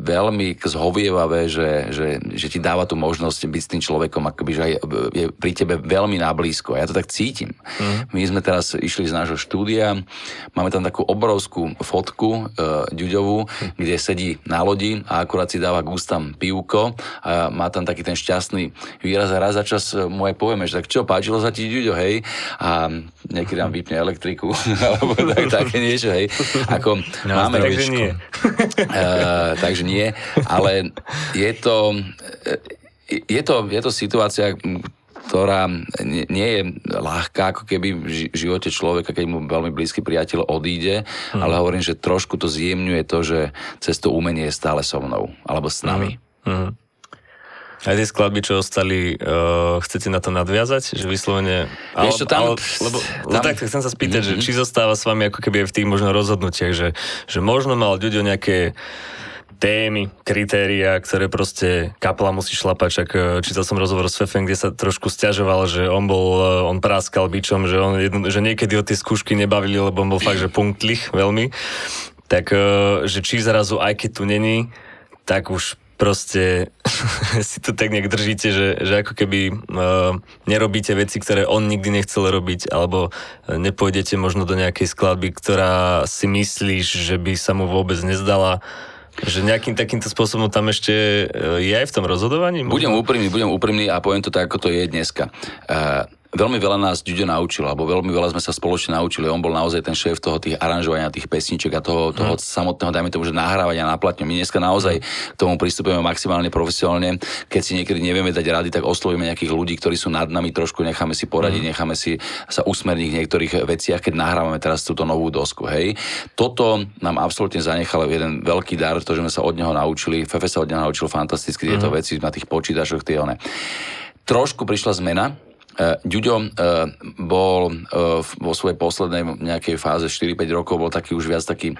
veľmi zhovievavé, že, že, že ti dáva tú možnosť byť s tým človekom, akoby, že aj je pri tebe veľmi nablízko. Ja to tak cítim. Mm. My sme teraz išli z nášho štúdia, máme tam takú obrovskú fotku uh, ďuďovú, mm. kde sedí na lodi a akurát si dáva k ústam pivko a má tam taký ten šťastný výraz a raz za čas mu aj povieme, že tak čo, páčilo sa ti ďuďo, hej? A niekedy nám vypne elektriku, [LAUGHS] alebo tak, také niečo, hej? Ako no, máme... Takže nie. Uh, takže nie, ale je to, je to, je to situácia, ktorá nie je ľahká, ako keby v živote človeka, keď mu veľmi blízky priateľ odíde, hmm. ale hovorím, že trošku to zjemňuje to, že cez to umenie je stále so mnou, alebo s nami. Hmm. Hmm. Aj tie skladby, čo ostali, uh, chcete na to nadviazať? Že vyslovene... Ale, Vieš, tam, ale, lebo, tam, tak chcem sa spýtať, mm-hmm. že či zostáva s vami ako keby aj v tých možno rozhodnutiach, že, že možno mal ľudia nejaké témy, kritéria, ktoré proste kapela musí šlapať. Čak e, čítal som rozhovor s Fefem, kde sa trošku stiažoval, že on bol, e, on práskal bičom, že, on že niekedy o tie skúšky nebavili, lebo on bol fakt, že punktlich veľmi. Tak, e, že či zrazu, aj keď tu není, tak už proste [LAUGHS] si to tak nejak držíte, že, že ako keby uh, nerobíte veci, ktoré on nikdy nechcel robiť, alebo nepôjdete možno do nejakej skladby, ktorá si myslíš, že by sa mu vôbec nezdala že nejakým takýmto spôsobom tam ešte e, je aj v tom rozhodovaní? Možno? Budem úprimný, budem úprimný a poviem to tak, ako to je dneska. Uh, veľmi veľa nás Ďuďo naučil, alebo veľmi veľa sme sa spoločne naučili. On bol naozaj ten šéf toho tých aranžovania tých pesniček a toho, toho mm. samotného, dajme tomu, že nahrávania na platňu. My dneska naozaj k tomu pristupujeme maximálne profesionálne. Keď si niekedy nevieme dať rady, tak oslovíme nejakých ľudí, ktorí sú nad nami, trošku necháme si poradiť, mm. necháme si sa usmerniť v niektorých veciach, keď nahrávame teraz túto novú dosku. Hej. Toto nám absolútne zanechalo jeden veľký dar, to, že sme sa od neho naučili. Fefe sa od neho naučil fantasticky mm. tieto veci na tých počítačoch, tie one. Trošku prišla zmena, Ďuďo e, bol e, vo svojej poslednej nejakej fáze 4-5 rokov bol taký už viac taký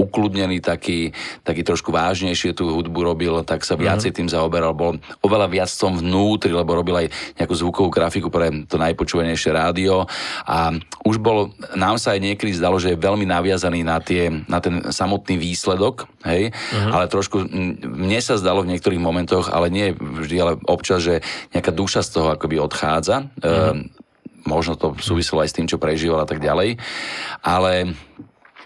ukludnený, taký, taký trošku vážnejšie tú hudbu robil, tak sa viacej mm-hmm. tým zaoberal, bol oveľa viac tom vnútri, lebo robil aj nejakú zvukovú grafiku pre to najpočúvanejšie rádio a už bol, nám sa aj niekedy zdalo, že je veľmi naviazaný na, tie, na ten samotný výsledok, hej, mm-hmm. ale trošku mne sa zdalo v niektorých momentoch, ale nie vždy, ale občas, že nejaká duša z toho akoby odchádza Mm-hmm. E, možno to súviselo aj s tým, čo prežíval a tak ďalej. Ale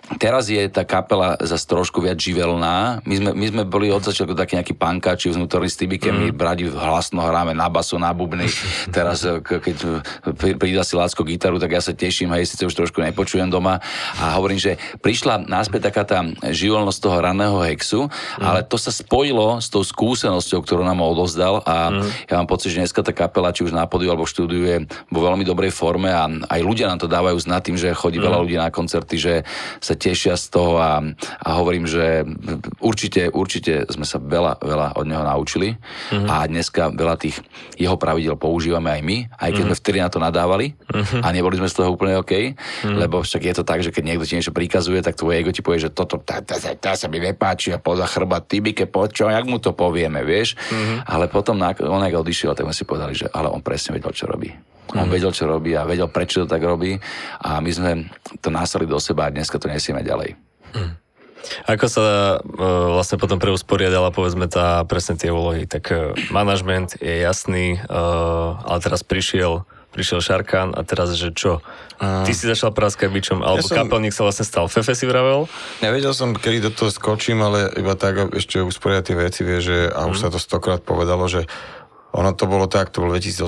Teraz je tá kapela zase trošku viac živelná. My sme, my sme boli od začiatku takí nejakí pankáči vnútorní s Tybikem, mm. my bradi hlasno hráme na basu, na bubny. Teraz, keď príde si Lácko gitaru, tak ja sa teším, hej, síce už trošku nepočujem doma. A hovorím, že prišla náspäť taká tá živelnosť toho raného hexu, mm. ale to sa spojilo s tou skúsenosťou, ktorú nám odozdal a mm. ja mám pocit, že dneska tá kapela, či už na podiu alebo štúdiu je vo veľmi dobrej forme a aj ľudia nám to dávajú znať tým, že chodí mm. veľa ľudí na koncerty, že sa tešia z toho a, a hovorím, že určite, určite sme sa veľa, veľa od neho naučili mm-hmm. a dneska veľa tých jeho pravidel používame aj my, aj keď mm-hmm. sme vtedy na to nadávali mm-hmm. a neboli sme z toho úplne OK, mm-hmm. lebo však je to tak, že keď niekto ti niečo prikazuje, tak tvoje ego ti povie, že toto tá, tá, tá, tá sa mi nepáči a poza chrba, ty by ke počo, jak mu to povieme, vieš, mm-hmm. ale potom on ak odišiel, tak sme si povedali, že ale on presne vedel, čo robí. On mm. vedel, čo robí a vedel, prečo to tak robí a my sme to násali do seba a dneska to nesieme ďalej. Mm. Ako sa uh, vlastne potom preusporiadala povedzme tá presne tie úlohy, tak uh, manažment je jasný, uh, ale teraz prišiel prišiel Šarkán a teraz, že čo? Ty si začal praskať bičom, alebo ja som... kapelník sa vlastne stal. Fefe si vravel? Nevedel som, kedy do toho skočím, ale iba tak ešte usporiadať tie veci, vie, že, a už mm. sa to stokrát povedalo, že ono to bolo tak, to bol 2018,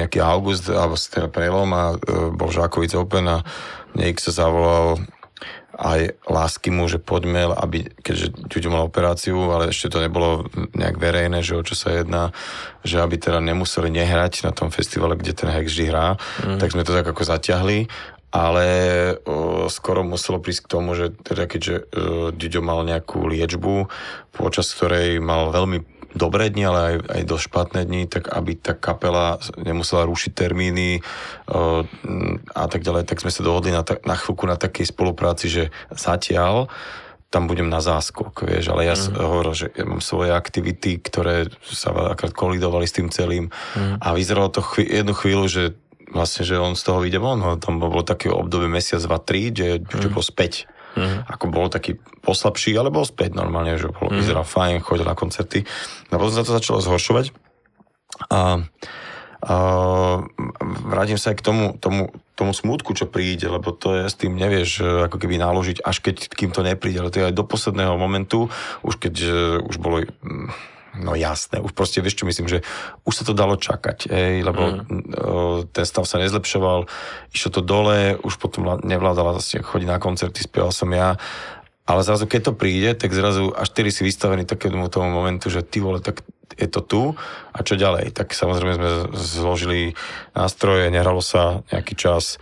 nejaký august, alebo teda prelom a e, bol Žákovic Open a niekto sa zavolal aj lásky mu, že poďme, aby, keďže Ďuďo mal operáciu, ale ešte to nebolo nejak verejné, že o čo sa jedná, že aby teda nemuseli nehrať na tom festivale, kde ten Hex vždy hrá, mm. tak sme to tak ako zaťahli ale o, skoro muselo prísť k tomu, že teda keďže o, Ďuďo mal nejakú liečbu, počas ktorej mal veľmi dobré dni, ale aj, aj dosť špatné dni, tak aby tá kapela nemusela rušiť termíny uh, a tak ďalej, tak sme sa dohodli na, ta, na chvíľku na takej spolupráci, že zatiaľ tam budem na záskok, vieš, ale ja mm. hovoril, že ja mám svoje aktivity, ktoré sa akrát kolidovali s tým celým mm. a vyzeralo to chví, jednu chvíľu, že vlastne, že on z toho vyjde von, no, tam bolo také obdobie mesiac, dva, tri, že, mm. že bol späť Mm-hmm. Ako bol taký poslabší, ale bol späť normálne, že bol, mm-hmm. vyzeral fajn, chodil na koncerty. No potom sa to začalo zhoršovať. A, a vrátim sa aj k tomu, tomu, tomu smutku, čo príde, lebo to je s tým nevieš ako keby naložiť, až keď kým to nepríde, ale to je aj do posledného momentu, už keď už bolo No jasné, už proste vieš čo myslím, že už sa to dalo čakať, ej, lebo mm. ten stav sa nezlepšoval, išlo to dole, už potom nevládala zase chodiť na koncerty, spieval som ja, ale zrazu keď to príde, tak zrazu až tedy si vystavený takému tomu momentu, že ty vole, tak je to tu a čo ďalej. Tak samozrejme sme zložili nástroje, nehralo sa nejaký čas,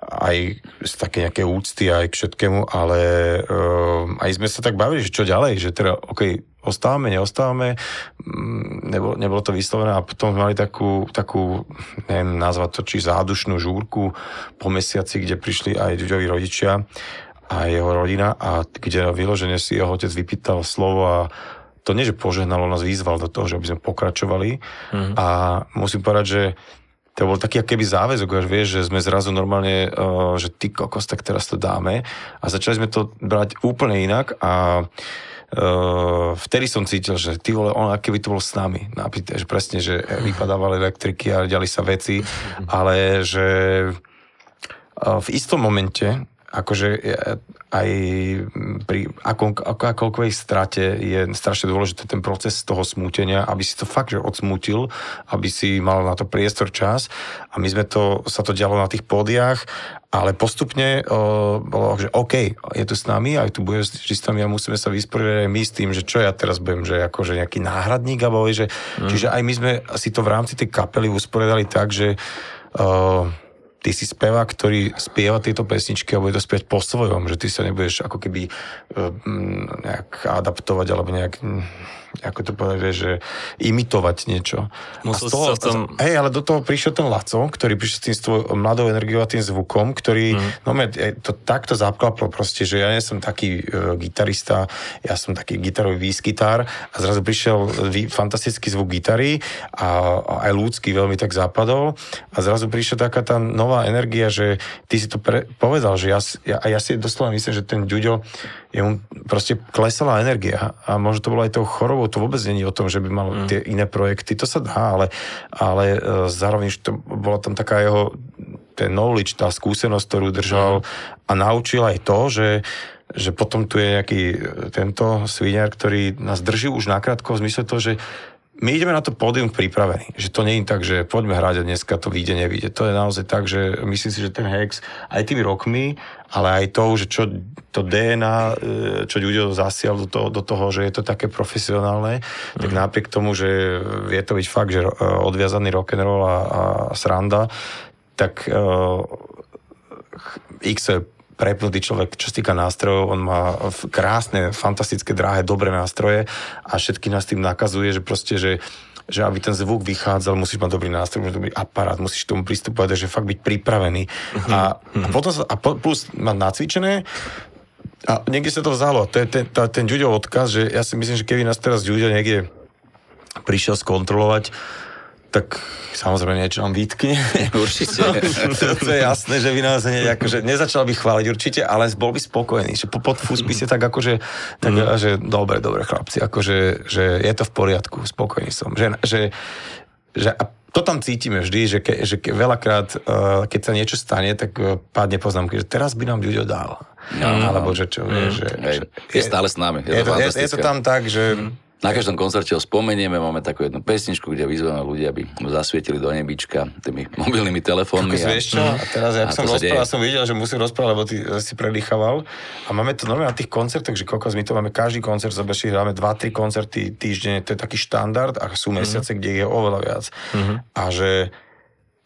aj z také nejaké úcty aj k všetkému, ale uh, aj sme sa tak bavili, že čo ďalej, že teda, OK, ostávame, neostávame, mm, nebolo, nebolo to vyslovené a potom mali takú, takú, neviem nazvať to, či zádušnú žúrku po mesiaci, kde prišli aj Ďuďovi rodičia a jeho rodina a kde vyložene si jeho otec vypýtal slovo a to nie, že požehnalo, nás vyzval do toho, že aby sme pokračovali mm. a musím povedať, že to bol taký keby záväzok, až vieš, že sme zrazu normálne, uh, že ty kokos, tak teraz to dáme a začali sme to brať úplne inak a uh, vtedy som cítil, že ty vole, on keby to bol s nami, napríklad, že presne, že vypadávali elektriky a ďali sa veci, ale že uh, v istom momente akože aj pri akom, strate je strašne dôležité ten proces toho smútenia, aby si to fakt, že odsmútil, aby si mal na to priestor čas a my sme to, sa to dialo na tých pódiach, ale postupne uh, bolo, že OK, je tu s nami, aj tu bude s nami a musíme sa vysporiadať aj my s tým, že čo ja teraz budem, že akože nejaký náhradník, alebo že, mm. čiže aj my sme si to v rámci tej kapely usporiadali tak, že uh, ty si spevák, ktorý spieva tieto pesničky a bude to spievať po svojom, že ty sa nebudeš ako keby uh, nejak adaptovať alebo nejak ako to povedať, že imitovať niečo. Musel a z toho, sa tom... Hej, ale do toho prišiel ten Laco, ktorý prišiel s tým s tvojou mladou energiou a tým zvukom, ktorý mm. no, to takto zapklaplo proste, že ja nie som taký uh, gitarista, ja som taký gitarový výskytár a zrazu prišiel vý, fantastický zvuk gitary a, a aj ľudský veľmi tak zapadol a zrazu prišla taká tá nová energia, že ty si to pre, povedal, že ja, ja, ja si doslova myslím, že ten Ďuďo jemu proste klesala energia a možno to bolo aj tou chorobou, to vôbec není o tom, že by mal mm. tie iné projekty, to sa dá, ale, ale e, zároveň to bola tam taká jeho ten knowledge, tá skúsenosť, ktorú držal mm. a naučil aj to, že že potom tu je nejaký e, tento sviniar, ktorý nás drží už nakrátko v zmysle toho, že my ideme na to pódium pripravení. Že to nie je tak, že poďme hrať a dneska to vyjde, nevyjde. To je naozaj tak, že myslím si, že ten Hex aj tými rokmi, ale aj to, že čo to DNA, e, čo ľudia zasial do toho, do toho, že je to také profesionálne, mm. tak mhm. napriek tomu, že vie to byť fakt, že e, odviazaný rock'n'roll a, a sranda, tak uh, X prepnutý človek, čo sa týka nástrojov, on má krásne, fantastické, drahé, dobré nástroje a všetky nás tým nakazuje, že proste, že že aby ten zvuk vychádzal, musíš mať dobrý nástroj, musíš dobrý aparát, musíš tomu pristupovať, že fakt byť pripravený. A, a potom sa, a plus mať nacvičené, a niekde sa to vzalo. To je ten, tá, ten Ďuďov odkaz, že ja si myslím, že keby nás teraz Ďuďo niekde prišiel skontrolovať, tak samozrejme niečo nám vytkne. [LAUGHS] Určite. [LAUGHS] to, to je jasné, že by nás ne, akože, nezačal by chváliť určite, ale bol by spokojný. Že po podfús by si tak akože, tak, mm. že dobre, dobre chlapci, akože, že je to v poriadku, spokojný som. Že, že, že a to tam cítime vždy, že, ke, že ke, veľakrát, uh, keď sa niečo stane, tak uh, padne poznámka, že teraz by nám ľudia dal. No, Alebo že čo, mm. že, že, je, je stále s nami. Je, je, to, je, je to tam tak, že mm na každom koncerte ho spomenieme, máme takú jednu pesničku, kde vyzveme ľudí, aby zasvietili do nebička tými [LAUGHS] mobilnými telefónmi. A, vieš čo? A teraz ja som rozprával, som videl, že musím rozprávať, lebo ty si predýchaval. A máme to normálne na tých koncertoch, že koľko my to máme každý koncert, zobeši, hráme 2-3 koncerty týždenne, to je taký štandard a sú mhm. mesiace, mm-hmm. kde je oveľa viac. Mm-hmm. A že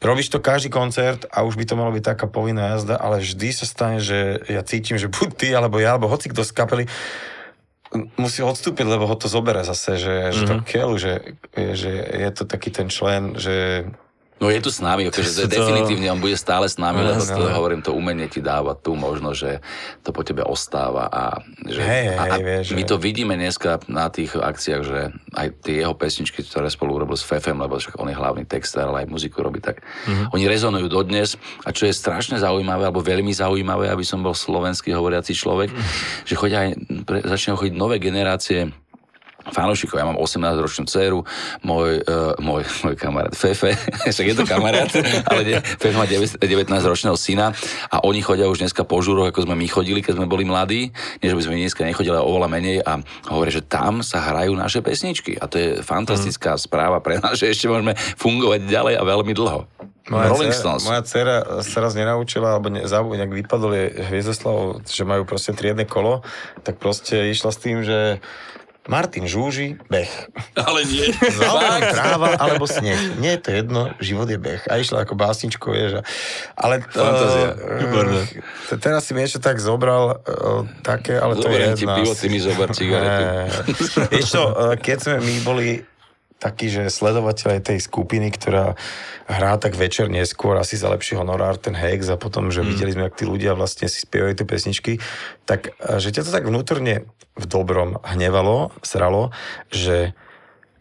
robíš to každý koncert a už by to malo byť taká povinná jazda, ale vždy sa stane, že ja cítim, že buď ty, alebo ja, alebo hoci kto z kapely, musí odstúpiť, lebo ho to zobere zase, že, mm-hmm. to mhm. keľu, že, že je to taký ten člen, že No je tu s nami, akože [LAUGHS] to... definitívne on bude stále s nami, lebo to, hovorím, to umenie ti dáva tu možnosť, že to po tebe ostáva a, že, hey, a, a vieš, my to vidíme dneska na tých akciách, že aj tie jeho pesničky, ktoré spolu urobil s Fefem, lebo však on je hlavný textár, ale aj muziku robí, tak mm-hmm. oni rezonujú dodnes a čo je strašne zaujímavé, alebo veľmi zaujímavé, aby som bol slovenský hovoriaci človek, mm-hmm. že chodia aj, pre, začínajú chodiť nové generácie fanúšikov. Ja mám 18-ročnú dceru, môj, uh, môj, môj kamarát Fefe, [LAUGHS] však je to kamarát, [LAUGHS] ale nie, Fefe má 19-ročného syna a oni chodia už dneska po žúroch, ako sme my chodili, keď sme boli mladí. Že by sme dneska nechodili, ale oveľa menej a hovorí, že tam sa hrajú naše pesničky a to je fantastická mm. správa pre nás, že ešte môžeme fungovať ďalej a veľmi dlho. Moja Rolling dcera, Stones. Moja dcera sa raz nenaučila, alebo ne, nejak vypadol je Hviezdoslav, že majú proste triedne kolo, tak proste išla s tým, že Martin Žúži, beh. Ale nie. Zaujímavá tráva alebo sneh. Nie je to jedno, život je beh. A išla ako básničko, vieš. Ale Fantázia. Uh, teraz si mi ešte tak zobral uh, také, ale Zoberiem to je jedna. ti pivo, ty mi zober cigaretu. [LAUGHS] Vieš čo, uh, keď sme my boli taký, že sledovateľ tej skupiny, ktorá hrá tak večer neskôr, asi za lepší honorár ten Hex a potom, že mm. videli sme, ak tí ľudia vlastne si spievajú tie pesničky, tak že ťa to tak vnútorne v dobrom hnevalo, sralo, že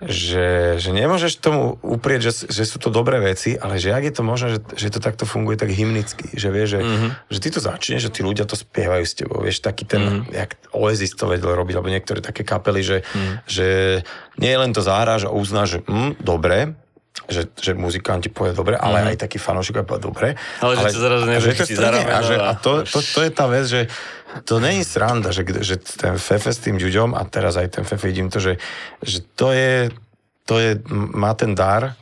že, že nemôžeš tomu uprieť, že, že sú to dobré veci, ale že ak je to možné, že, že to takto funguje tak hymnicky, že vieš, že, mm-hmm. že ty to začneš, že tí ľudia to spievajú s tebou, vieš, taký ten, mm-hmm. jak Oasis to vedel robiť, alebo niektoré také kapely, že, mm-hmm. že nie len to zahráš a uznáš, že mm, dobre, že, že muzikanti povie dobre, ale mm. aj taký fanúšik povie dobre. Ale, ale že to zrazu že to a, že, a to, to, to, je tá vec, že to není sranda, že, že ten Fefe s tým Ďuďom a teraz aj ten Fefe vidím to, že, že to je, to je, má ten dar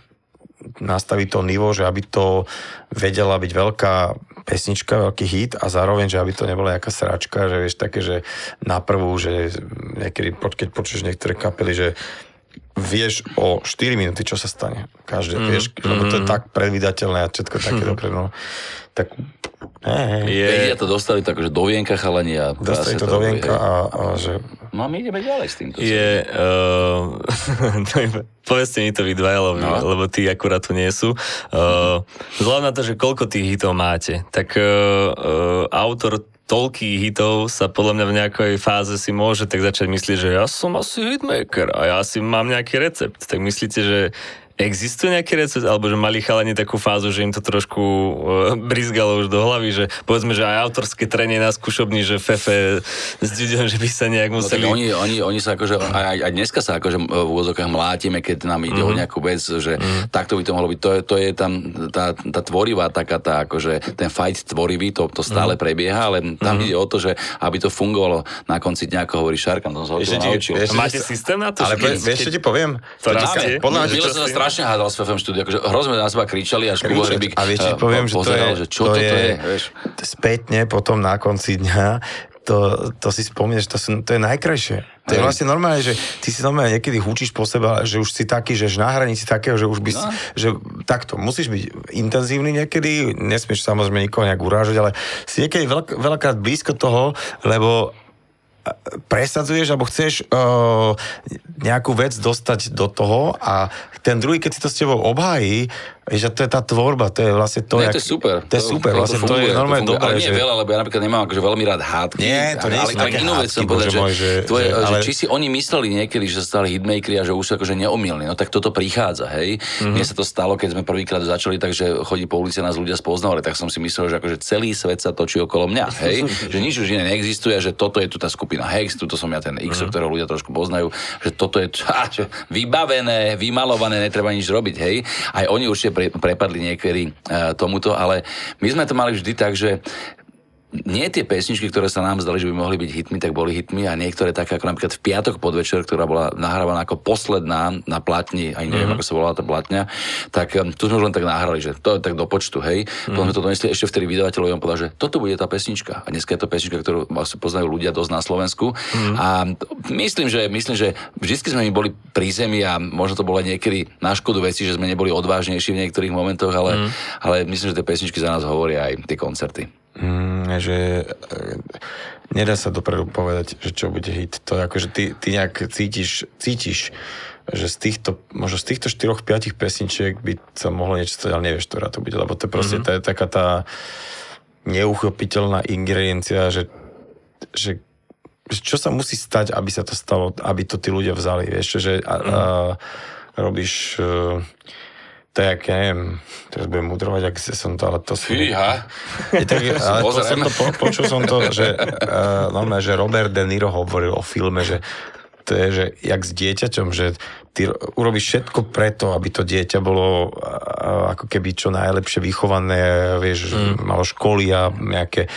nastaviť to nivo, že aby to vedela byť veľká pesnička, veľký hit a zároveň, že aby to nebola nejaká sračka, že vieš také, že na prvú, že niekedy, keď počuješ niektoré kapely, že vieš o 4 minúty, čo sa stane. Každé, mm, vieš, mm. lebo to je tak predvydateľné a všetko také mm. [LAUGHS] dobre, no. Tak, hey, je... To dostali tak, že do vienka chalani a... Dostali to do vienka a, a, že... No a my ideme ďalej s týmto. Je, uh, [LAUGHS] povedzte mi to vy dvaja, lebo, no. lebo tí akurát tu nie sú. Uh, vzhľadom na to, že koľko tých hitov máte, tak uh, uh, autor toľkých hitov sa podľa mňa v nejakej fáze si môže tak začať myslieť, že ja som asi hitmaker a ja si mám nejaký recept. Tak myslíte, že Existuje nejaký recept, alebo že mali chalani takú fázu, že im to trošku uh, brizgalo už do hlavy, že povedzme, že aj autorské trenie na skúšobni, že Fefe s Ďuďom, že by sa nejak no museli... No, oni, oni, oni sa akože, aj, aj dneska sa akože v úvodzokách mlátime, keď nám ide mm. o mhm. nejakú vec, že mm. takto by to mohlo byť. To je, to je tam tá, tá tvorivá taká tá, akože ten fight tvorivý, to, to stále mm. prebieha, ale tam mm. ide o to, že aby to fungovalo na konci dňa, ako hovorí Šarkan, to som sa naučil. Máte systém na to? Ale vieš, čo ti poviem? To podľa mňa, strašne hádal s FFM štúdiu, akože hrozne na seba kričali, až Kubo Rybík A vieš, ti poviem, že to je, že čo to je, je vieš? spätne potom na konci dňa to, to si spomínaš, to, sú, to je najkrajšie. To je vlastne normálne, že ty si normálne niekedy húčiš po seba, že už si taký, že na hranici takého, že už by no. si, že takto, musíš byť intenzívny niekedy, nesmieš samozrejme nikoho nejak urážať, ale si niekedy veľk, veľakrát blízko toho, lebo presadzuješ alebo chceš uh, nejakú vec dostať do toho a ten druhý, keď si to s tebou obhájí, že to je tá tvorba, to je vlastne to, Nie, jak, to je super. To je super, to, vlastne to, funguje, to je normálne to dobré. Ale nie že... veľa, lebo ja napríklad nemám akože veľmi rád hádky. Nie, to nie ale, ale inú vec som povedať, že, môj, že, tvoje, že, ale... že, či si oni mysleli niekedy, že sa stali hitmakeri a že už sú akože neomilní, no tak toto prichádza, hej. Mm-hmm. Mne sa to stalo, keď sme prvýkrát začali, takže chodí po ulici nás ľudia spoznávali, tak som si myslel, že akože celý svet sa točí okolo mňa, hej. [LAUGHS] že nič už iné neexistuje, že toto je tu tá skupina Hex, tuto som ja ten X, mm-hmm. ktorého ľudia trošku poznajú, že toto je [LAUGHS] vybavené, vymalované, netreba nič robiť, hej. Aj oni určite pre, prepadli niekedy uh, tomuto, ale my sme to mali vždy tak, že nie tie pesničky, ktoré sa nám zdali, že by mohli byť hitmi, tak boli hitmi a niektoré také ako napríklad v piatok podvečer, ktorá bola nahrávaná ako posledná na platni, aj neviem, mm-hmm. ako sa volala tá platňa, tak um, tu sme už len tak nahrali, že to je tak do počtu, hej. Mm-hmm. Potom sme to donesli ešte vtedy vydavateľovi, on povedal, že toto bude tá pesnička. A dneska je to pesnička, ktorú poznajú ľudia dosť na Slovensku. Mm-hmm. A myslím, že, myslím, že vždy sme mi boli pri zemi a možno to bolo niekedy na škodu veci, že sme neboli odvážnejší v niektorých momentoch, ale, mm-hmm. ale myslím, že tie pesničky za nás hovoria aj tie koncerty. Mm, že e, nedá sa dopredu povedať, že čo bude hit. To je ako, že ty, ty nejak cítiš, cítiš, že z týchto, možno z týchto 4-5 pesničiek by sa mohlo niečo stať, ale nevieš, ktorá to bude, lebo to je proste mm-hmm. tá, taká tá neuchopiteľná ingrediencia, že, že čo sa musí stať, aby sa to stalo, aby to tí ľudia vzali, vieš, že a, a, robíš uh, tak ja neviem, teraz budem mudrovať, ak som to, ale to som... Fíha. tak, [LAUGHS] ale to som to, po, počul som to, že, uh, [LAUGHS] normálne, že Robert De Niro hovoril o filme, že to je, že jak s dieťaťom, že ty urobíš všetko preto, aby to dieťa bolo uh, ako keby čo najlepšie vychované, vieš, mm. malo školy a nejaké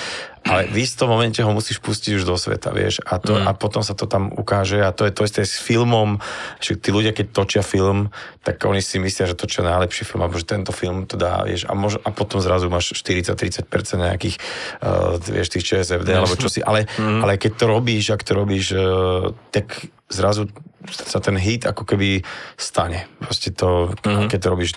ale v istom momente ho musíš pustiť už do sveta, vieš, a, to, mm. a potom sa to tam ukáže a to je to isté s filmom, že tí ľudia, keď točia film, tak oni si myslia, že točia najlepší film, alebo že tento film to dá, vieš, a, mož, a potom zrazu máš 40-30% nejakých, uh, vieš, tých ČSFD, mm. alebo čo si, ale, mm. ale keď to robíš, ak to robíš, uh, tak zrazu sa ten hit ako keby stane. Proste to, mm. keď to robíš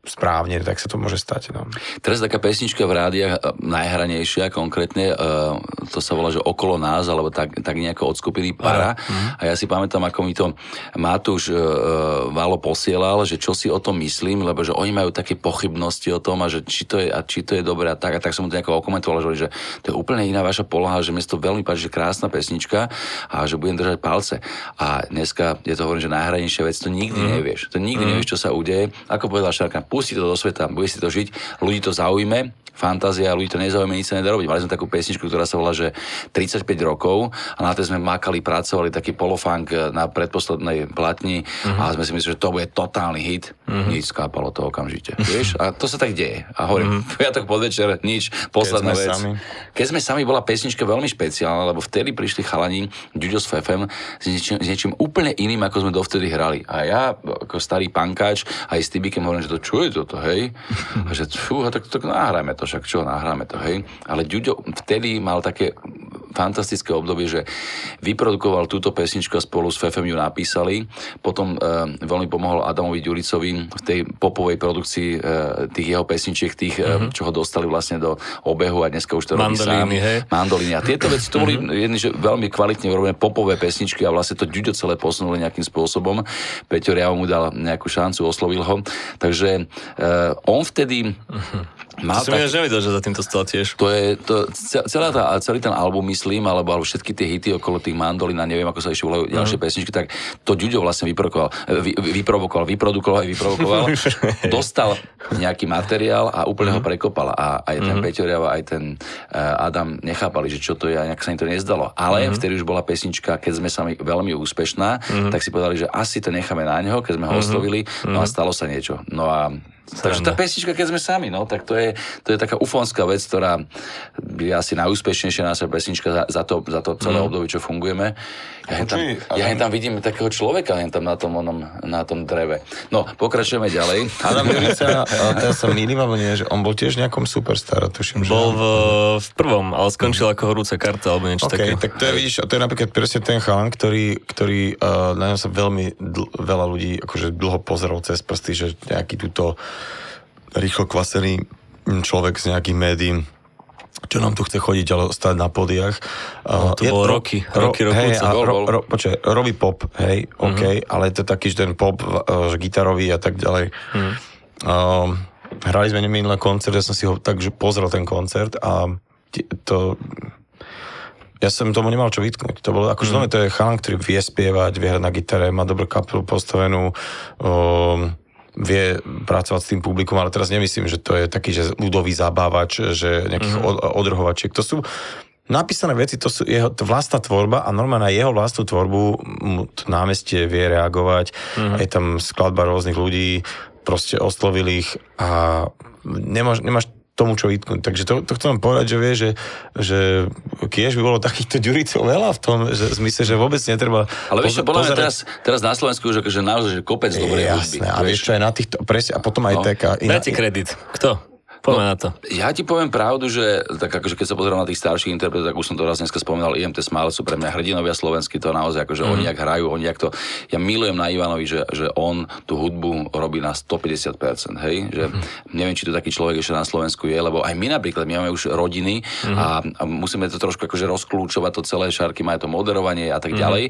správne, tak sa to môže stať. No. Teraz taká pesnička v rádiách, e, najhranejšia konkrétne, uh, to sa volá, že okolo nás, alebo tak, tak nejako od skupiny Para. Uh-huh. A ja si pamätám, ako mi to Matúš uh, Valo posielal, že čo si o tom myslím, lebo že oni majú také pochybnosti o tom a že či to je, a či to je dobré a tak. A tak som mu to nejako okomentoval, že, že to je úplne iná vaša poloha, že mi to veľmi páči, že krásna pesnička a že budem držať palce. A dneska je to hovorím, že najhranejšia vec, to nikdy uh-huh. nevieš. To nikdy uh-huh. nevieš, čo sa udeje. Ako povedal Šarka, pusti to do sveta, bude si to žiť, ľudí to zaujme, fantázia ľudí to nezaujíma, nič sa nedá robiť. Mali sme takú pesničku, ktorá sa volá, že 35 rokov a na tej sme makali, pracovali taký polofunk na predposlednej platni uh-huh. a sme si mysleli, že to bude totálny hit. Uh-huh. Nič skápalo to okamžite. Vieš? A to sa tak deje. A hovorím, uh-huh. [LAUGHS] piatok podvečer, nič, posledná vec. sami. Keď sme sami, bola pesnička veľmi špeciálna, lebo vtedy prišli chalani Ďuďo s Fefem s niečím, s niečím úplne iným, ako sme dovtedy hrali. A ja, ako starý pankáč, aj s Tibikem hovorím, že to čo je toto, hej? A že fú, tak, tak nahráme to, však čo, nahráme to, hej? Ale Ďuďo vtedy mal také fantastické obdobie, že vyprodukoval túto pesničku a spolu s Fefem ju napísali. Potom e, veľmi pomohol Adamovi Ďuricovi v tej popovej produkcii e, tých jeho pesničiek, tých, mm-hmm. e, čo ho dostali vlastne do obehu a dneska už to robí sám. hej? Mandolíny. A tieto veci to boli mm-hmm. jedny, že veľmi kvalitne urobené popové pesničky a vlastne to Ďuďo celé posunuli nejakým spôsobom. Peťo Riavo mu dal nejakú šancu, oslovil ho. Takže on vtedy Mal som tak... nevedel, že za týmto stal tiež. To je, to, celá tá, celý ten album, myslím, alebo, alebo všetky tie hity okolo tých mandolín a neviem, ako sa ešte volajú mm. ďalšie pesničky, tak to Ďuďo vlastne vyprovokoval, vy, vyprovokoval, vyprodukoval vyprovokoval. [LAUGHS] dostal nejaký materiál a úplne mm. ho mhm. prekopal. A aj ten mm. Peťoriava, aj ten uh, Adam nechápali, že čo to je a nejak sa im to nezdalo. Ale mm. vtedy už bola pesnička, keď sme sami veľmi úspešná, mm. tak si povedali, že asi to necháme na neho, keď sme ho mm. oslovili, no a stalo sa niečo. No a Takže tá pesnička, keď sme sami, no, tak to je, to je taká ufonská vec, ktorá je asi najúspešnejšia naša pesnička za, za, to, za to celé mm. obdobie, čo fungujeme. Ja, tam, ja tam vidím takého človeka len tam na tom, onom, na tom dreve. No, pokračujeme ďalej. [LAUGHS] Adam Jurica, teraz sa mýlim, alebo nie, že on bol tiež nejakom superstar, tuším, že... Bol v, v prvom, ale skončil ako horúca karta, alebo niečo okay, také. tak to je, vidíš, to je napríklad presne ten chalan, ktorý, ktorý uh, na ňom sa veľmi dl- veľa ľudí akože dlho pozeralo cez prsty, že nejaký túto rýchlo kvasený človek z nejakých médií čo nám tu chce chodiť, ale stať na podiach. No, to je, bolo ro, roky, roky, roky, hej, a ro, ro, počkaj, robí pop, hej, mm-hmm. OK, ale je to taký, že ten pop, že gitarový a tak ďalej. Mm. Uh, hrali sme neminulý koncert, ja som si ho takže pozrel ten koncert a to ja som tomu nemal čo vytknúť. To bolo, akože mm. to je chalan, ktorý vie spievať, vie hrať na gitare, má dobrú kapelu postavenú, um, vie pracovať s tým publikum, ale teraz nemyslím, že to je taký, že ľudový zabávač, že nejakých mm-hmm. odrhovačiek. To sú napísané veci, to sú jeho vlastná tvorba a normálne na jeho vlastnú tvorbu námestie vie reagovať. Mm-hmm. Je tam skladba rôznych ľudí, proste oslovil ich a nemáš, nemáš tomu, čo vytknúť. Takže to, to chcem povedať, že vie, že, že kiež by bolo takýchto ďuricov veľa v tom že, zmysle, že vôbec netreba... Ale vieš čo, pozerať... teraz, teraz na Slovensku už akože naozaj, že kopec dobrej hudby. Jasné, a vieš čo, aj na týchto, presne, a potom aj no. taká... Dajte kredit. Kto? Poďme no, na to. Ja ti poviem pravdu, že tak akože keď sa pozerám na tých starších interpretov, tak už som to raz dneska spomínal, IMT Smile sú pre mňa hrdinovia slovenskí, to naozaj akože mm. oni jak hrajú, oni jak to... Ja milujem na Ivanovi, že, že on tú hudbu robí na 150%, hej? Že mm. neviem, či to taký človek ešte na Slovensku je, lebo aj my napríklad, my máme už rodiny mm. a, a musíme to trošku akože rozklúčovať to celé, Šarky majú to moderovanie a tak mm. ďalej,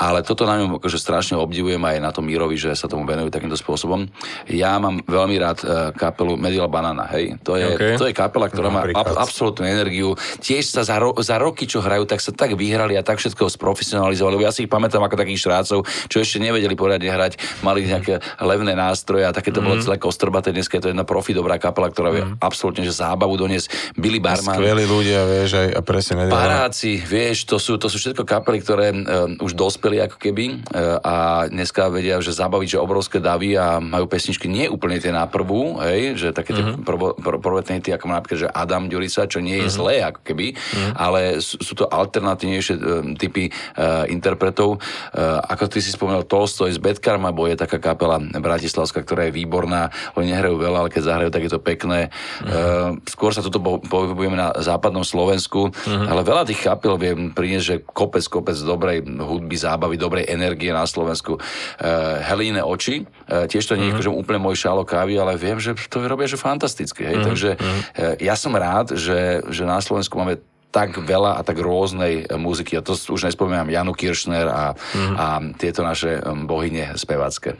ale toto na ňom akože strašne obdivujem aj na tom Mírovi, že sa tomu venujú takýmto spôsobom. Ja mám veľmi rád uh, kapelu Medial Banana, hej? To je, okay. to je kapela, ktorá má ab, absolútnu energiu. Tiež sa za, ro, za roky, čo hrajú, tak sa tak vyhrali a tak všetko sprofesionalizovali. Ja si ich pamätám ako takých štrácov, čo ešte nevedeli poriadne hrať, mali nejaké levné nástroje a také to mm. bolo mhm. celé kostrbaté. Dneska je to jedna profi dobrá kapela, ktorá vie mm. absolútne že zábavu doniesť. Billy Barman. Skvelí ľudia, vieš, aj a presne. Paráci, vieš, to sú, to sú všetko kapely, ktoré uh, už dospeli ako keby uh, a dneska vedia, že zabaviť, že obrovské davy a majú pesničky nie úplne tie na prvú, hej, že také mm-hmm. tie prvo, prvo, prvé ako napríklad, že Adam Ďurica, čo nie je uh-huh. zlé, ako keby, uh-huh. ale sú, sú to alternatívnejšie uh, typy uh, interpretov. Uh, ako ty si spomenul, Tolstoj z Bedkarma, bo je taká kapela bratislavská, ktorá je výborná. Oni nehrajú veľa, ale keď zahrajú, tak je to pekné. Uh-huh. Uh, skôr sa toto pohybujeme na západnom Slovensku, uh-huh. ale veľa tých kapel vie priniesť, že kopec, kopec dobrej hudby, zábavy, dobrej energie na Slovensku. Uh, Helíne oči, uh, tiež to nie je uh-huh. úplne môj šálo kávy, ale viem, že to robia že fantasticky. Hej? Uh-huh. Takže uh-huh. ja som rád, že, že na Slovensku máme tak veľa a tak rôznej e, muziky. A to už nespomínam Janu Kiršner a, mm. a tieto naše bohyne spevácké.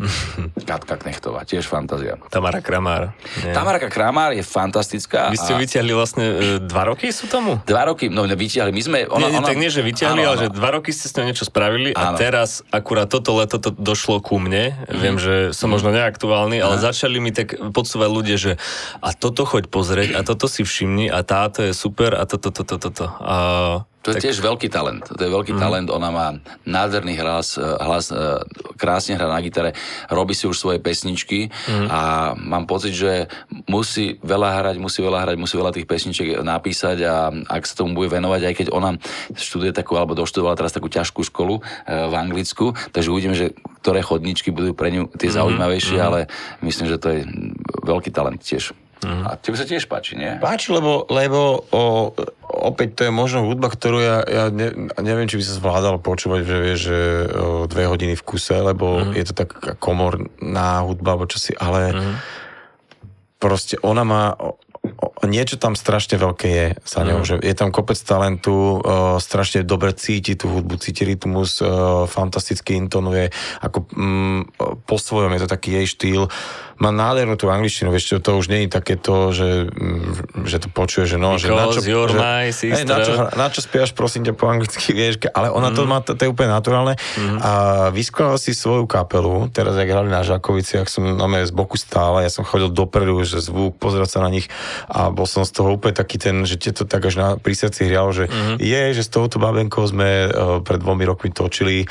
Katka Knechtová, tiež fantázia. Tamara Kramár. Nie. Tamara Kramár je fantastická. Vy ste a... vyťahli vlastne e, dva roky sú tomu? Dva roky, no vyťahli. My sme... Ona, nie, nie, ona... tak nie, že vyťahli, áno, ale áno. že dva roky ste s ňou niečo spravili áno. a teraz akurát toto leto to došlo ku mne. Mm. Viem, že som mm. možno neaktuálny, ale začali mi tak podsúvať ľudia, že a toto choď pozrieť a toto si všimni a táto je super a toto, toto, toto. To. A to je tak... tiež veľký talent. To je veľký mm. talent. Ona má nádherný hlas, eh, hlas, eh, krásne hrá na gitare, robí si už svoje pesničky mm. a mám pocit, že musí veľa hrať, musí veľa hrať, musí veľa tých pesničiek napísať a ak sa tomu bude venovať, aj keď ona študuje takú, alebo doštudovala teraz takú ťažkú školu eh, v Anglicku, takže uvidíme, že ktoré chodničky budú pre ňu tie mhm. zaujímavejšie, mm. ale myslím, že to je veľký talent tiež. Mm. A tebe sa tiež páči, nie? Páči, lebo, lebo o, opäť to je možno hudba, ktorú ja, ja ne, neviem, či by sa zvládal počúvať, že vieš, že o, dve hodiny v kuse, lebo mm. je to tak komorná hudba, alebo čosi, ale mm. proste ona má niečo tam strašne veľké je sa ňou, mm. že je tam kopec talentu, uh, strašne dobre cíti tú hudbu, cíti rytmus, uh, fantasticky intonuje, ako um, po svojom je to taký jej štýl. Má nádhernú tú angličtinu, vieš čo, to už nie je takéto, že, um, že to počuje, že no, Because že na čo, že, hej, na, čo, na čo spievaš, prosím ťa po anglicky, [LAUGHS] vieš, ale ona mm. to má, to, to je úplne naturálne mm. a vyskladala si svoju kapelu, teraz jak hrali na Žakovici, ak som na z boku stále, ja som chodil dopredu, že zvuk, pozerať sa na nich a bol som z toho úplne taký ten, že ti to tak až na, pri srdci hrialo, že mm-hmm. je, že s touto babenkou sme uh, pred dvomi rokmi točili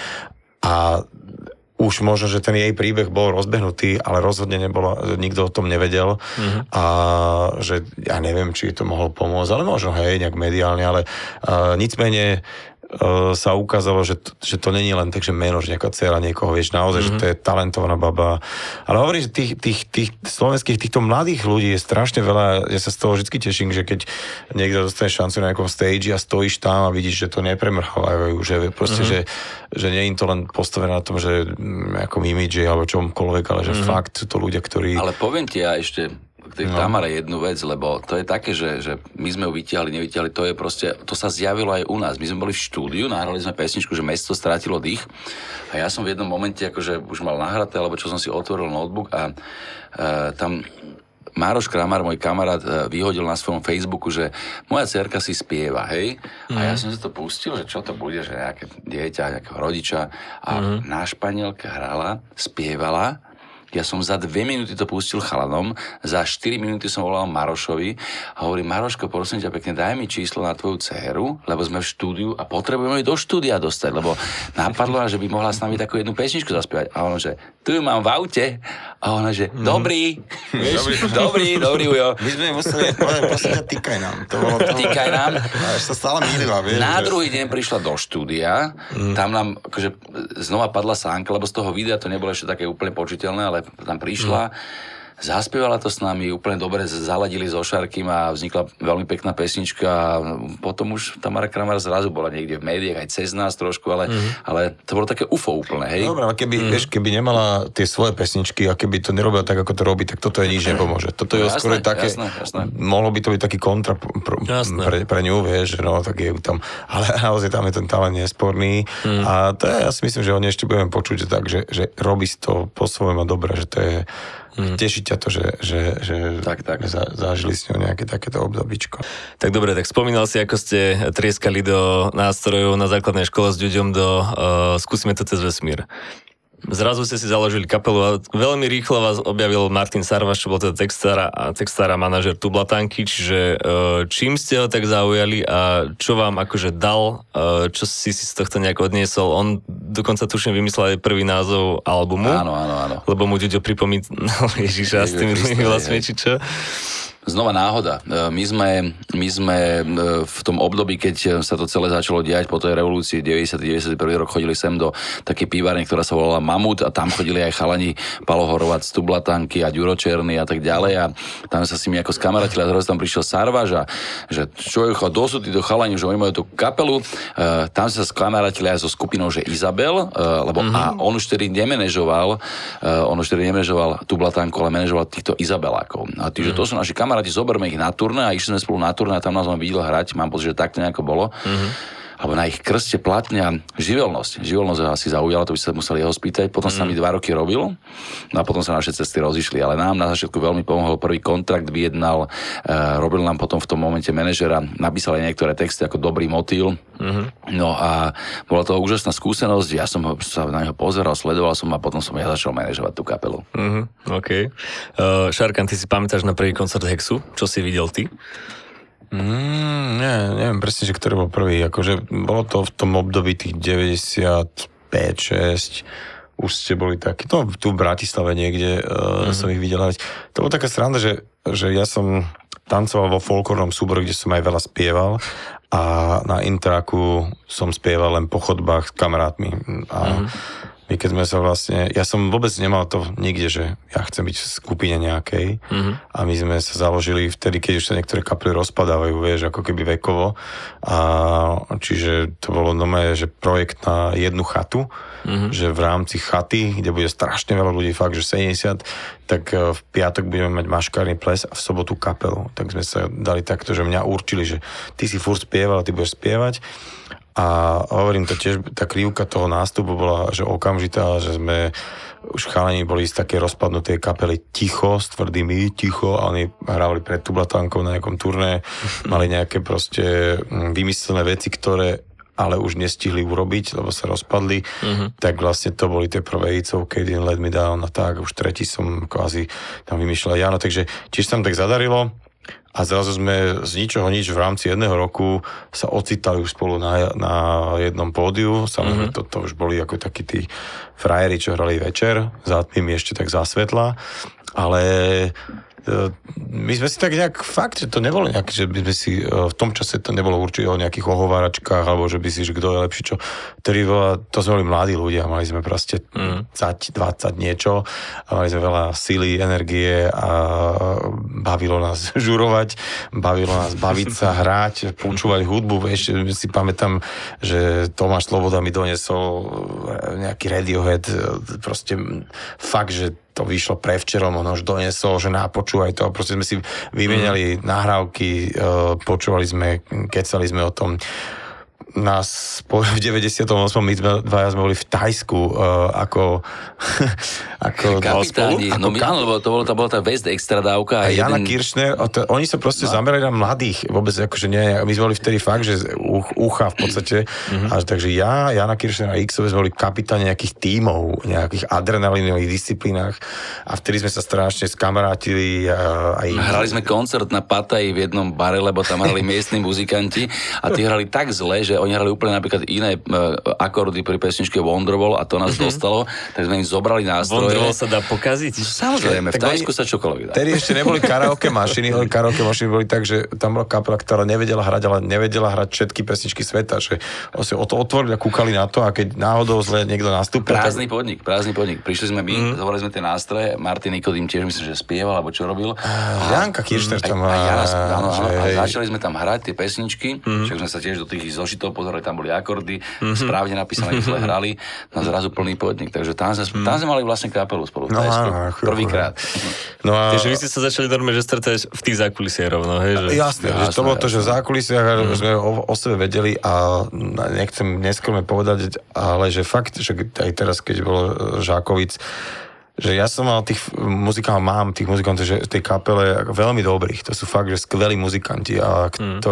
a už možno, že ten jej príbeh bol rozbehnutý, ale rozhodne nebolo, nikto o tom nevedel mm-hmm. a že ja neviem, či to mohlo pomôcť, ale možno hej, nejak mediálne, ale uh, nicmene uh, sa ukázalo, že, to, že to není len tak, že meno, že nejaká dcera niekoho, vieš, naozaj, mm-hmm. že to je talentovaná baba. Ale hovorím, že tých, tých, tých slovenských, týchto mladých ľudí je strašne veľa, ja sa z toho vždy teším, že keď niekto dostane šancu na nejakom stage a stojíš tam a vidíš, že to nepremrchávajú, že proste, mm-hmm. že, že nie je to len postavené na tom, že mm, ako imidži alebo čomkoľvek, ale že mm-hmm. fakt sú to ľudia, ktorí... Ale poviem ti ja ešte, k tej no. Tamare jednu vec, lebo to je také, že, že my sme ju vytiahli, nevytiahli, to je proste, to sa zjavilo aj u nás. My sme boli v štúdiu, nahrali sme pesničku, že mesto strátilo dých a ja som v jednom momente akože už mal nahraté, alebo čo som si otvoril notebook a e, tam Mároš Kramar, môj kamarát, e, vyhodil na svojom Facebooku, že moja cerka si spieva, hej? Mm. A ja mhm. som si to pustil, že čo to bude, že nejaké dieťa, nejakého rodiča. A mm. na Španielke hrala, spievala ja som za dve minúty to pustil chalanom, za 4 minúty som volal Marošovi a hovorím, Maroško, prosím ťa pekne, daj mi číslo na tvoju dceru, lebo sme v štúdiu a potrebujeme ju do štúdia dostať, lebo napadlo, že by mohla s nami takú jednu pesničku zaspievať. A on, že tu ju mám v aute. A ona, že dobrý, [LAUGHS] dobrý, dobrý, dobrý, Ujo. My sme museli povedať, týkaj nám. To bolo to... Týkaj nám. A sa stále mýlila, vieš. Na že... druhý deň prišla do štúdia, mm. tam nám akože znova padla sánka, lebo z toho videa to nebolo ešte také úplne počiteľné, ale tam prišla. Mm Zaspievala to s nami, úplne dobre zaladili so Šarkým a vznikla veľmi pekná pesnička potom už Tamara Kramar zrazu bola niekde v médiách, aj cez nás trošku, ale, mm-hmm. ale to bolo také UFO úplne, hej? Dobre, ale keby, mm. vieš, keby nemala tie svoje pesničky a keby to nerobila tak, ako to robí, tak toto je nič [CLEARS THROAT] nepomôže. Toto je no, skôr také, jasné, jasné. mohlo by to byť taký kontra pr- pre, pre ňu, vieš, no, tak je tam, ale [LAUGHS] naozaj tam je ten talent nesporný mm. a to je, ja si myslím, že ho ešte budeme počuť že tak, že, že robí to po svojom a dobre, že to je Mm. Teší ťa to, že, že, že tak, tak. Za, zažili s ňou nejaké takéto obdobičko. Tak dobre, tak spomínal si, ako ste trieskali do nástrojov na základnej škole s ľuďom do uh, Skúsime to cez vesmír. Zrazu ste si založili kapelu a veľmi rýchlo vás objavil Martin Sarvaš, čo bol teda textár a, textár a manažer Tublatanky, čiže e, čím ste ho tak zaujali a čo vám akože dal, e, čo si si z tohto nejak odniesol? On dokonca tuším vymyslel aj prvý názov albumu. Áno, áno, áno. Lebo mu Ďuďo pripomínal [LAUGHS] Ježiša s tými vlastmi, či čo znova náhoda. E, my sme, my sme e, v tom období, keď sa to celé začalo diať po tej revolúcii 90. 91. rok chodili sem do také pívárne, ktorá sa volala Mamut a tam chodili aj chalani z Tublatanky a Ďuro Černý a tak ďalej a tam sa si mi ako skamarátili a zrazu tam prišiel Sarvaž a že čo je dosud títo chalani, že oni majú tú kapelu, uh, tam sa skamarátili aj so skupinou, že Izabel, lebo mm-hmm. a on už tedy nemenežoval, uh, on už tedy nemenežoval Tublatanku, ale manažoval týchto Izabelákov. A tí, že to sú naši kamaráti kamaráti, zoberme ich na turné a išli sme spolu na turné a tam nás on videl hrať, mám pocit, že takto nejako bolo. Mm-hmm alebo na ich krste platňa živelnosť. Živelnosť asi zaujala, to by sa museli jeho spýtať. Potom mm. sa mi dva roky robil no a potom sa naše cesty rozišli. Ale nám na začiatku veľmi pomohol prvý kontrakt, vyjednal, uh, robil nám potom v tom momente manažera, napísal aj niektoré texty ako dobrý motýl. Mm-hmm. No a bola to úžasná skúsenosť, ja som sa na neho pozeral, sledoval som a potom som ja začal manažovať tú kapelu. Mm-hmm. OK. Uh, Šarkan, ty si pamätáš na prvý koncert Hexu? Čo si videl ty? Mm, nie, neviem presne, že ktorý bol prvý. Akože bolo to v tom období tých 95, 6 už ste boli takí, no tu v Bratislave niekde uh, mm-hmm. som ich videl. To bola taká sranda, že, že ja som tancoval vo folklórnom súbore, kde som aj veľa spieval a na intraku som spieval len po chodbách s kamarátmi. A mm-hmm my keď sme sa vlastne, ja som vôbec nemal to nikde, že ja chcem byť v skupine nejakej mm-hmm. a my sme sa založili vtedy, keď už sa niektoré kapely rozpadávajú, vieš, ako keby vekovo a čiže to bolo nové, že projekt na jednu chatu, mm-hmm. že v rámci chaty, kde bude strašne veľa ľudí, fakt, že 70, tak e, v piatok budeme mať maškárny ples a v sobotu kapelu. Tak sme sa dali takto, že mňa určili, že ty si furt spieval, ty budeš spievať a hovorím to tiež, tá krivka toho nástupu bola, že okamžitá, že sme už chalani boli z také rozpadnutej kapely ticho, s tvrdými ticho a oni hrávali pred Tublatánkou na nejakom turné, mali nejaké proste mm, vymyslené veci, ktoré ale už nestihli urobiť, lebo sa rozpadli, uh-huh. tak vlastne to boli tie prvé icovky, Didn't Let Me Down a tak, už tretí som kvázi tam vymýšľal Jano, takže tiež sa tam tak zadarilo, a zrazu sme z ničoho nič v rámci jedného roku sa ocitali už spolu na, na jednom pódiu. Samozrejme, mm-hmm. to, to už boli ako takí tí frajeri, čo hrali večer, za tým ešte tak zasvetla, ale my sme si tak nejak, fakt, že to nebolo nejak, že by sme si, e, v tom čase to nebolo určite o nejakých ohováračkách, alebo že by si, že kto je lepší, čo. Ktorý bola, to sme boli mladí ľudia, mali sme proste mm. 20 niečo a mali sme veľa síly, energie a bavilo nás [LAUGHS] žurovať, bavilo nás baviť sa, hrať, počúvať hudbu. Ešte si pamätám, že Tomáš Sloboda mi donesol nejaký Radiohead, proste fakt, že to vyšlo prevčerom, on už donesol, že nápočúvaj to, proste sme si vymenali mm. nahrávky, e, počúvali sme, kecali sme o tom nás po, v 98. my sme dvaja sme boli v Tajsku uh, ako [LAUGHS] ako kapitáni, ako no my, áno, lebo to bola, to bola tá West extra dávka. A, a Jana jeden... Kiršner, a to, oni sa proste no. zamerali na mladých, vôbec akože nie, my sme boli vtedy fakt, že uch, ucha v podstate, mm-hmm. a, takže ja, Jana Kiršner a X sme boli kapitáni nejakých tímov, nejakých adrenalinových disciplínach a vtedy sme sa strašne skamarátili. A, aj... Hrali sme koncert na Pataji v jednom bare, lebo tam hrali miestni muzikanti a tí hrali tak zle, že oni hrali úplne napríklad iné uh, akordy pri pesničke Wonderwall a to nás mm-hmm. dostalo, tak sme im zobrali nástroje. Wonderwall sa dá pokaziť? Samozrejme, v Tajsku sa čokoľvek dá. Tedy ešte neboli karaoke mašiny, ale karaoke mašiny boli tak, že tam bola kapela, ktorá nevedela hrať, ale nevedela hrať všetky pesničky sveta, že si o to otvorili a kúkali na to a keď náhodou zle niekto nastúpil. Prázdny tak... podnik, prázdny podnik. Prišli sme my, mm. zobrali sme tie nástroje, Martin Nikodým tiež myslím, že spieval, alebo čo robil. Uh, Janka Kiršner tam a, a, áno, že... a začali sme tam hrať tie pesničky, mm. však sme sa tiež do tých zošitov pozerali, tam boli akordy, mm-hmm. správne napísané, sme [LAUGHS] hrali, na zrazu plný podnik. Takže tam sme, tam sme mali vlastne kapelu spolu. No, áno, prvýkrát. No a... Takže vy ste sa začali normálne, že stretávať v tých zákulisiach rovno, hej? Že... Jasné, jasné, že to bolo to, že v zákulisiach mm. sme o, o sebe vedeli a nechcem neskromne povedať, ale že fakt, že aj teraz, keď bol Žákovic, že ja som mal tých muzikálov, mám tých muzikantov, že v tej kapele veľmi dobrých. To sú fakt, že skvelí muzikanti, a mm.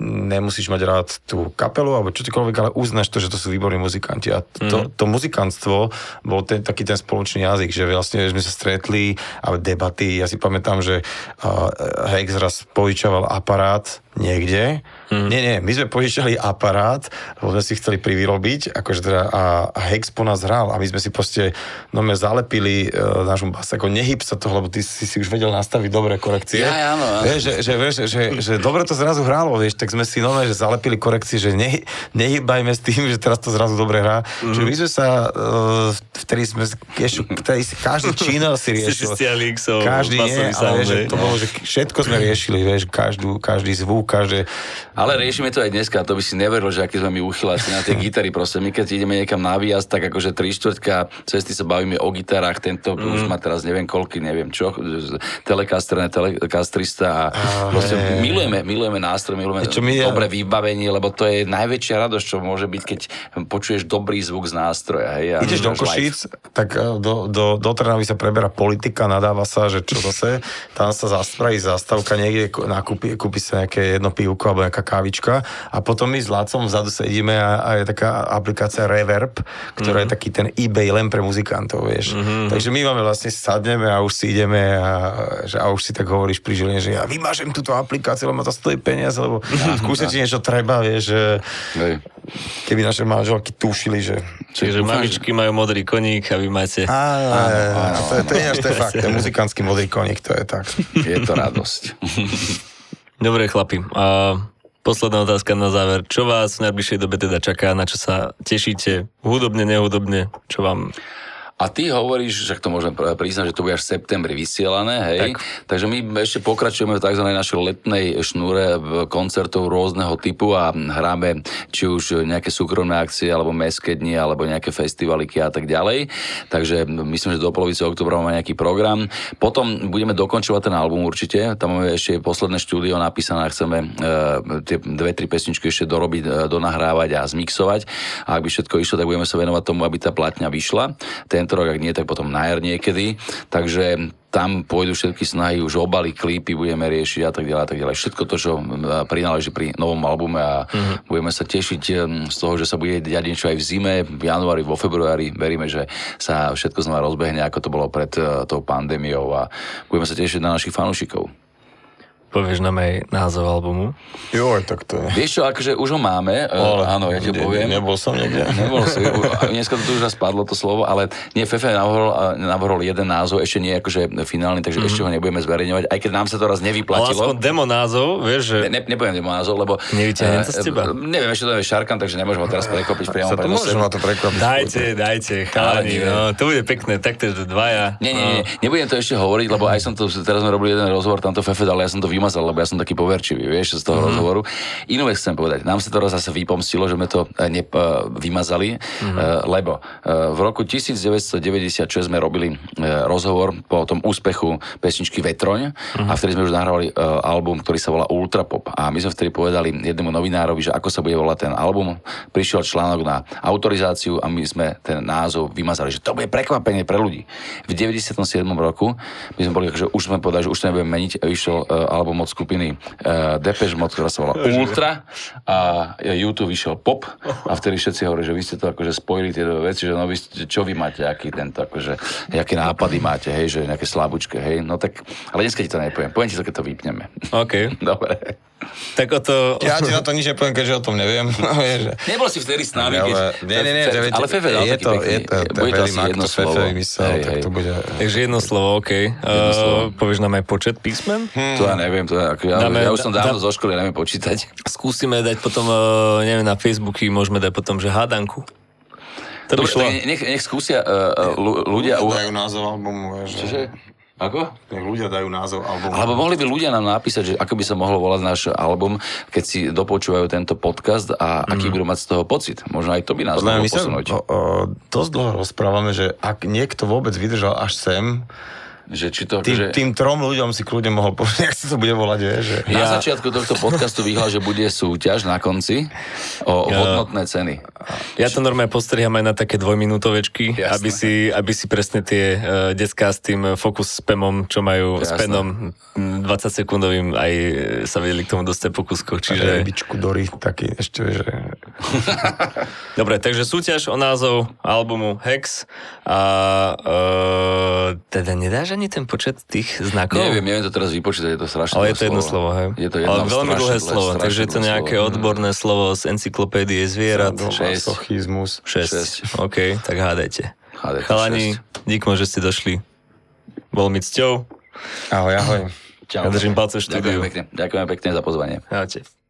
Nemusíš mať rád tú kapelu alebo čokoľvek, ale uznáš to, že to sú výborní muzikanti. A to, mm. to muzikantstvo bol ten, taký ten spoločný jazyk, že vlastne sme sa stretli a debaty. Ja si pamätám, že uh, Hex raz požičoval aparát niekde. Mm. Nie, nie, my sme požičali aparát, lebo sme si chceli privyrobiť, akože teda, a, a Hex po nás hral a my sme si proste no, my zalepili uh, nášmu bas, ako nehyb sa to, lebo ty si si už vedel nastaviť dobré korekcie. Ja, áno, áno. Vieš, že, že, vieš, že, že, že dobre to zrazu hrálo, vieš, tak sme si nové, že zalepili korekcie, že ne, nehybajme s tým, [LAUGHS] že teraz to zrazu dobre hrá. Mm-hmm. Čiže my sme sa, uh, vtedy sme, ešte, vtedy si každý činel si [LAUGHS] riešil. Si každý nie, ale že to bolo, že všetko sme riešili, vieš, každú, každý zvuk, ukáže. Ale riešime to aj dneska, to by si neveril, že aký sme my uchyláci na tie [LAUGHS] gitary. Proste my keď ideme niekam na výjazd, tak akože tri štvrtka cesty sa bavíme o gitarách, tento mm. už má teraz neviem koľky, neviem čo, telekastrné, telekastrista a proste milujeme, milujeme nástroj, milujeme Čo my- dobré vybavenie, lebo to je najväčšia radosť, čo môže byť, keď počuješ dobrý zvuk z nástroja. Hej, Ideš do máš live. Košíc, tak e, do, do, do Trnavy sa preberá politika, nadáva sa, že čo zase, tam sa zaspraví zastavka niekde, nakúpi, kúpi sa nejaké jedno pivko alebo nejaká kávička a potom my s Lacom vzadu sedíme a, a je taká aplikácia Reverb, ktorá Mhm. je taký ten eBay len pre muzikantov, vieš. Takže my máme vlastne sadneme a už si ideme a, a už si tak hovoríš pri žene, že ja vymažem túto aplikáciu, lebo ma to stojí peniaze, lebo [LAUGHS] [LAUGHS] skúsiť ti niečo treba, vieš, že Hej. keby naše manželky tušili, že Čiže dúfam, mamičky majú modrý koník a vy máte... Áno, áno, to, je, to, je, to je fakt, to je muzikantský modrý koník, to je tak. Je to radosť. [LAUGHS] Dobre, chlapi. A posledná otázka na záver. Čo vás v najbližšej dobe teda čaká? Na čo sa tešíte? Hudobne, nehudobne? Čo vám... A ty hovoríš, že to môžem pr- priznať, že to bude až v septembri vysielané, hej? Tak. Takže my ešte pokračujeme v tzv. našej letnej šnúre koncertov rôzneho typu a hráme či už nejaké súkromné akcie, alebo mestské dni, alebo nejaké festivaliky a tak ďalej. Takže myslím, že do polovice oktobra máme nejaký program. Potom budeme dokončovať ten album určite. Tam máme ešte posledné štúdio napísané a chceme e, tie dve, tri pesničky ešte dorobiť, e, donahrávať a zmixovať. A ak by všetko išlo, tak budeme sa venovať tomu, aby tá platňa vyšla. Tento rok, ak nie, tak potom na jar niekedy. Takže tam pôjdu všetky snahy, už obaly, klipy budeme riešiť a tak ďalej a tak ďalej. Všetko to, čo prináleží pri novom albume a Mhm. budeme sa tešiť z toho, že sa bude diať niečo aj v zime, v januári, vo februári. Veríme, že sa všetko znova rozbehne, ako to bolo pred eh, tou pandémiou a budeme sa tešiť na našich fanúšikov. Povieš nám aj názov albumu? Joj, tak to je. Vieš čo, akože už ho máme, ale, áno, ja ti ne- poviem. Nebol som niekde. [LAUGHS] Nebol si, dneska to tu už raz spadlo to slovo, ale nie, Fefe navrhol, navrhol jeden názov, ešte nie akože finálny, takže mm-hmm. ešte ho nebudeme zverejňovať, aj keď nám sa to raz Ale nevyplatilo. aspoň demo názov, vieš, že... Ne, nepoviem demo názov, lebo... Nevyťahnem to z eh, teba. Neviem, ešte to je Šarkan, takže nemôžem ho teraz prekopiť priamo Sa to nosem. ma to prekvapiť. Dajte, dajte, chalani, no, to bude pekné, takto dvaja. Nie, nie, nie, nebudem to ešte hovoriť, lebo aj som to, teraz sme robili jeden rozhovor, tamto Fefe, ale ja som to vymazal, lebo ja som taký poverčivý, vieš, z toho mm-hmm. rozhovoru. Inú vec chcem povedať, nám sa to raz zase vypomstilo, že sme to eh, ne, eh, vymazali, mm-hmm. lebo v roku 1996 sme robili rozhovor po tom úspechu pesničky Vetroň mm-hmm. a vtedy sme už nahrávali album, ktorý sa volá Ultrapop a my sme vtedy povedali jednému novinárovi, že ako sa bude volať ten album. Prišiel článok na autorizáciu a my sme ten názov vymazali, že to bude prekvapenie pre ľudí. V 97. roku my sme boli, že už sme povedali, že už to nebudeme meniť, vyšiel uh, album od skupiny uh, Depeche Mode, ktorá sa volá Ultra. A YouTube vyšiel Pop a vtedy všetci hovorili, že vy ste to akože spojili tie dve veci, že no vy, ste- čo vy máte, aký tento, akože, aké nápady máte, hej, že nejaké slabúčke, hej, no tak, ale dneska ti to nepoviem, poviem ti to, keď to vypneme. OK, [LAUGHS] Dobre. Tak o to... Ja ti na to nič nepoviem, keďže o tom neviem. [LAUGHS] Že- Nebol si vtedy s nami, ale, keď... nie, nie, nie, že viete, ale Fefe dal je taký to, pekný, je to, to bude je to veľmi asi jedno to Fefe slovo. vymyslel, Hej, tak to bude... Takže jedno slovo, OK. slovo. Uh, povieš nám aj počet písmen? To ja neviem, to ja, Dáme- ja už som dávno dá- zo školy, neviem počítať. Skúsime dať potom, uh, neviem, na Facebooky môžeme dať potom, že hádanku. To by Dobre, šlo. tak nech, nech skúsia uh, ľudia... Dajú názov albumu, vieš. Čože? Ako? Nech ľudia dajú názov albumu. Alebo mohli by ľudia nám napísať, že ako by sa mohlo volať náš album, keď si dopočúvajú tento podcast a aký budú mať z toho pocit. Možno aj to by nás mohlo my sa posunúť. o, o, dosť dlho rozprávame, že ak niekto vôbec vydržal až sem, Že či to, tým, že... tým trom ľuďom si kľudne mohol povedať, [LAUGHS] jak sa to bude volať, vieš. Že... Na Ja- začiatku tohto podcastu vyhľal, že bude súťaž na konci o Ja- hodnotné ceny. Ja to normálne postriham aj na také dvojminútovečky, aby si, aby si presne tie uh, decká s tým focus spamom, čo majú s Jasné. penom mm, 20 sekundovým, aj e, sa vedeli k tomu dostať po kuskoch. Čiže... Rybičku Dory, taký ešte, že... [LAUGHS] Dobre, takže súťaž o názov albumu Hex a uh, teda nedáš ani ten počet tých znakov? Neviem, neviem to teraz vypočítať, je to strašné Ale je to jedno slovo, hej? Je to jedno Ale veľmi dlhé slovo, takže je to nejaké slovo. odborné slovo z encyklopédie zvierat. Sochizmus. 6. OK, tak hádajte. Hádajte Chalani, dík že ste došli. Bol mi cťou. Ahoj, ahoj. Čau. Ja držím palce v štúdiu. Ďakujem pekne, ďakujem pekne za pozvanie. Ahojte.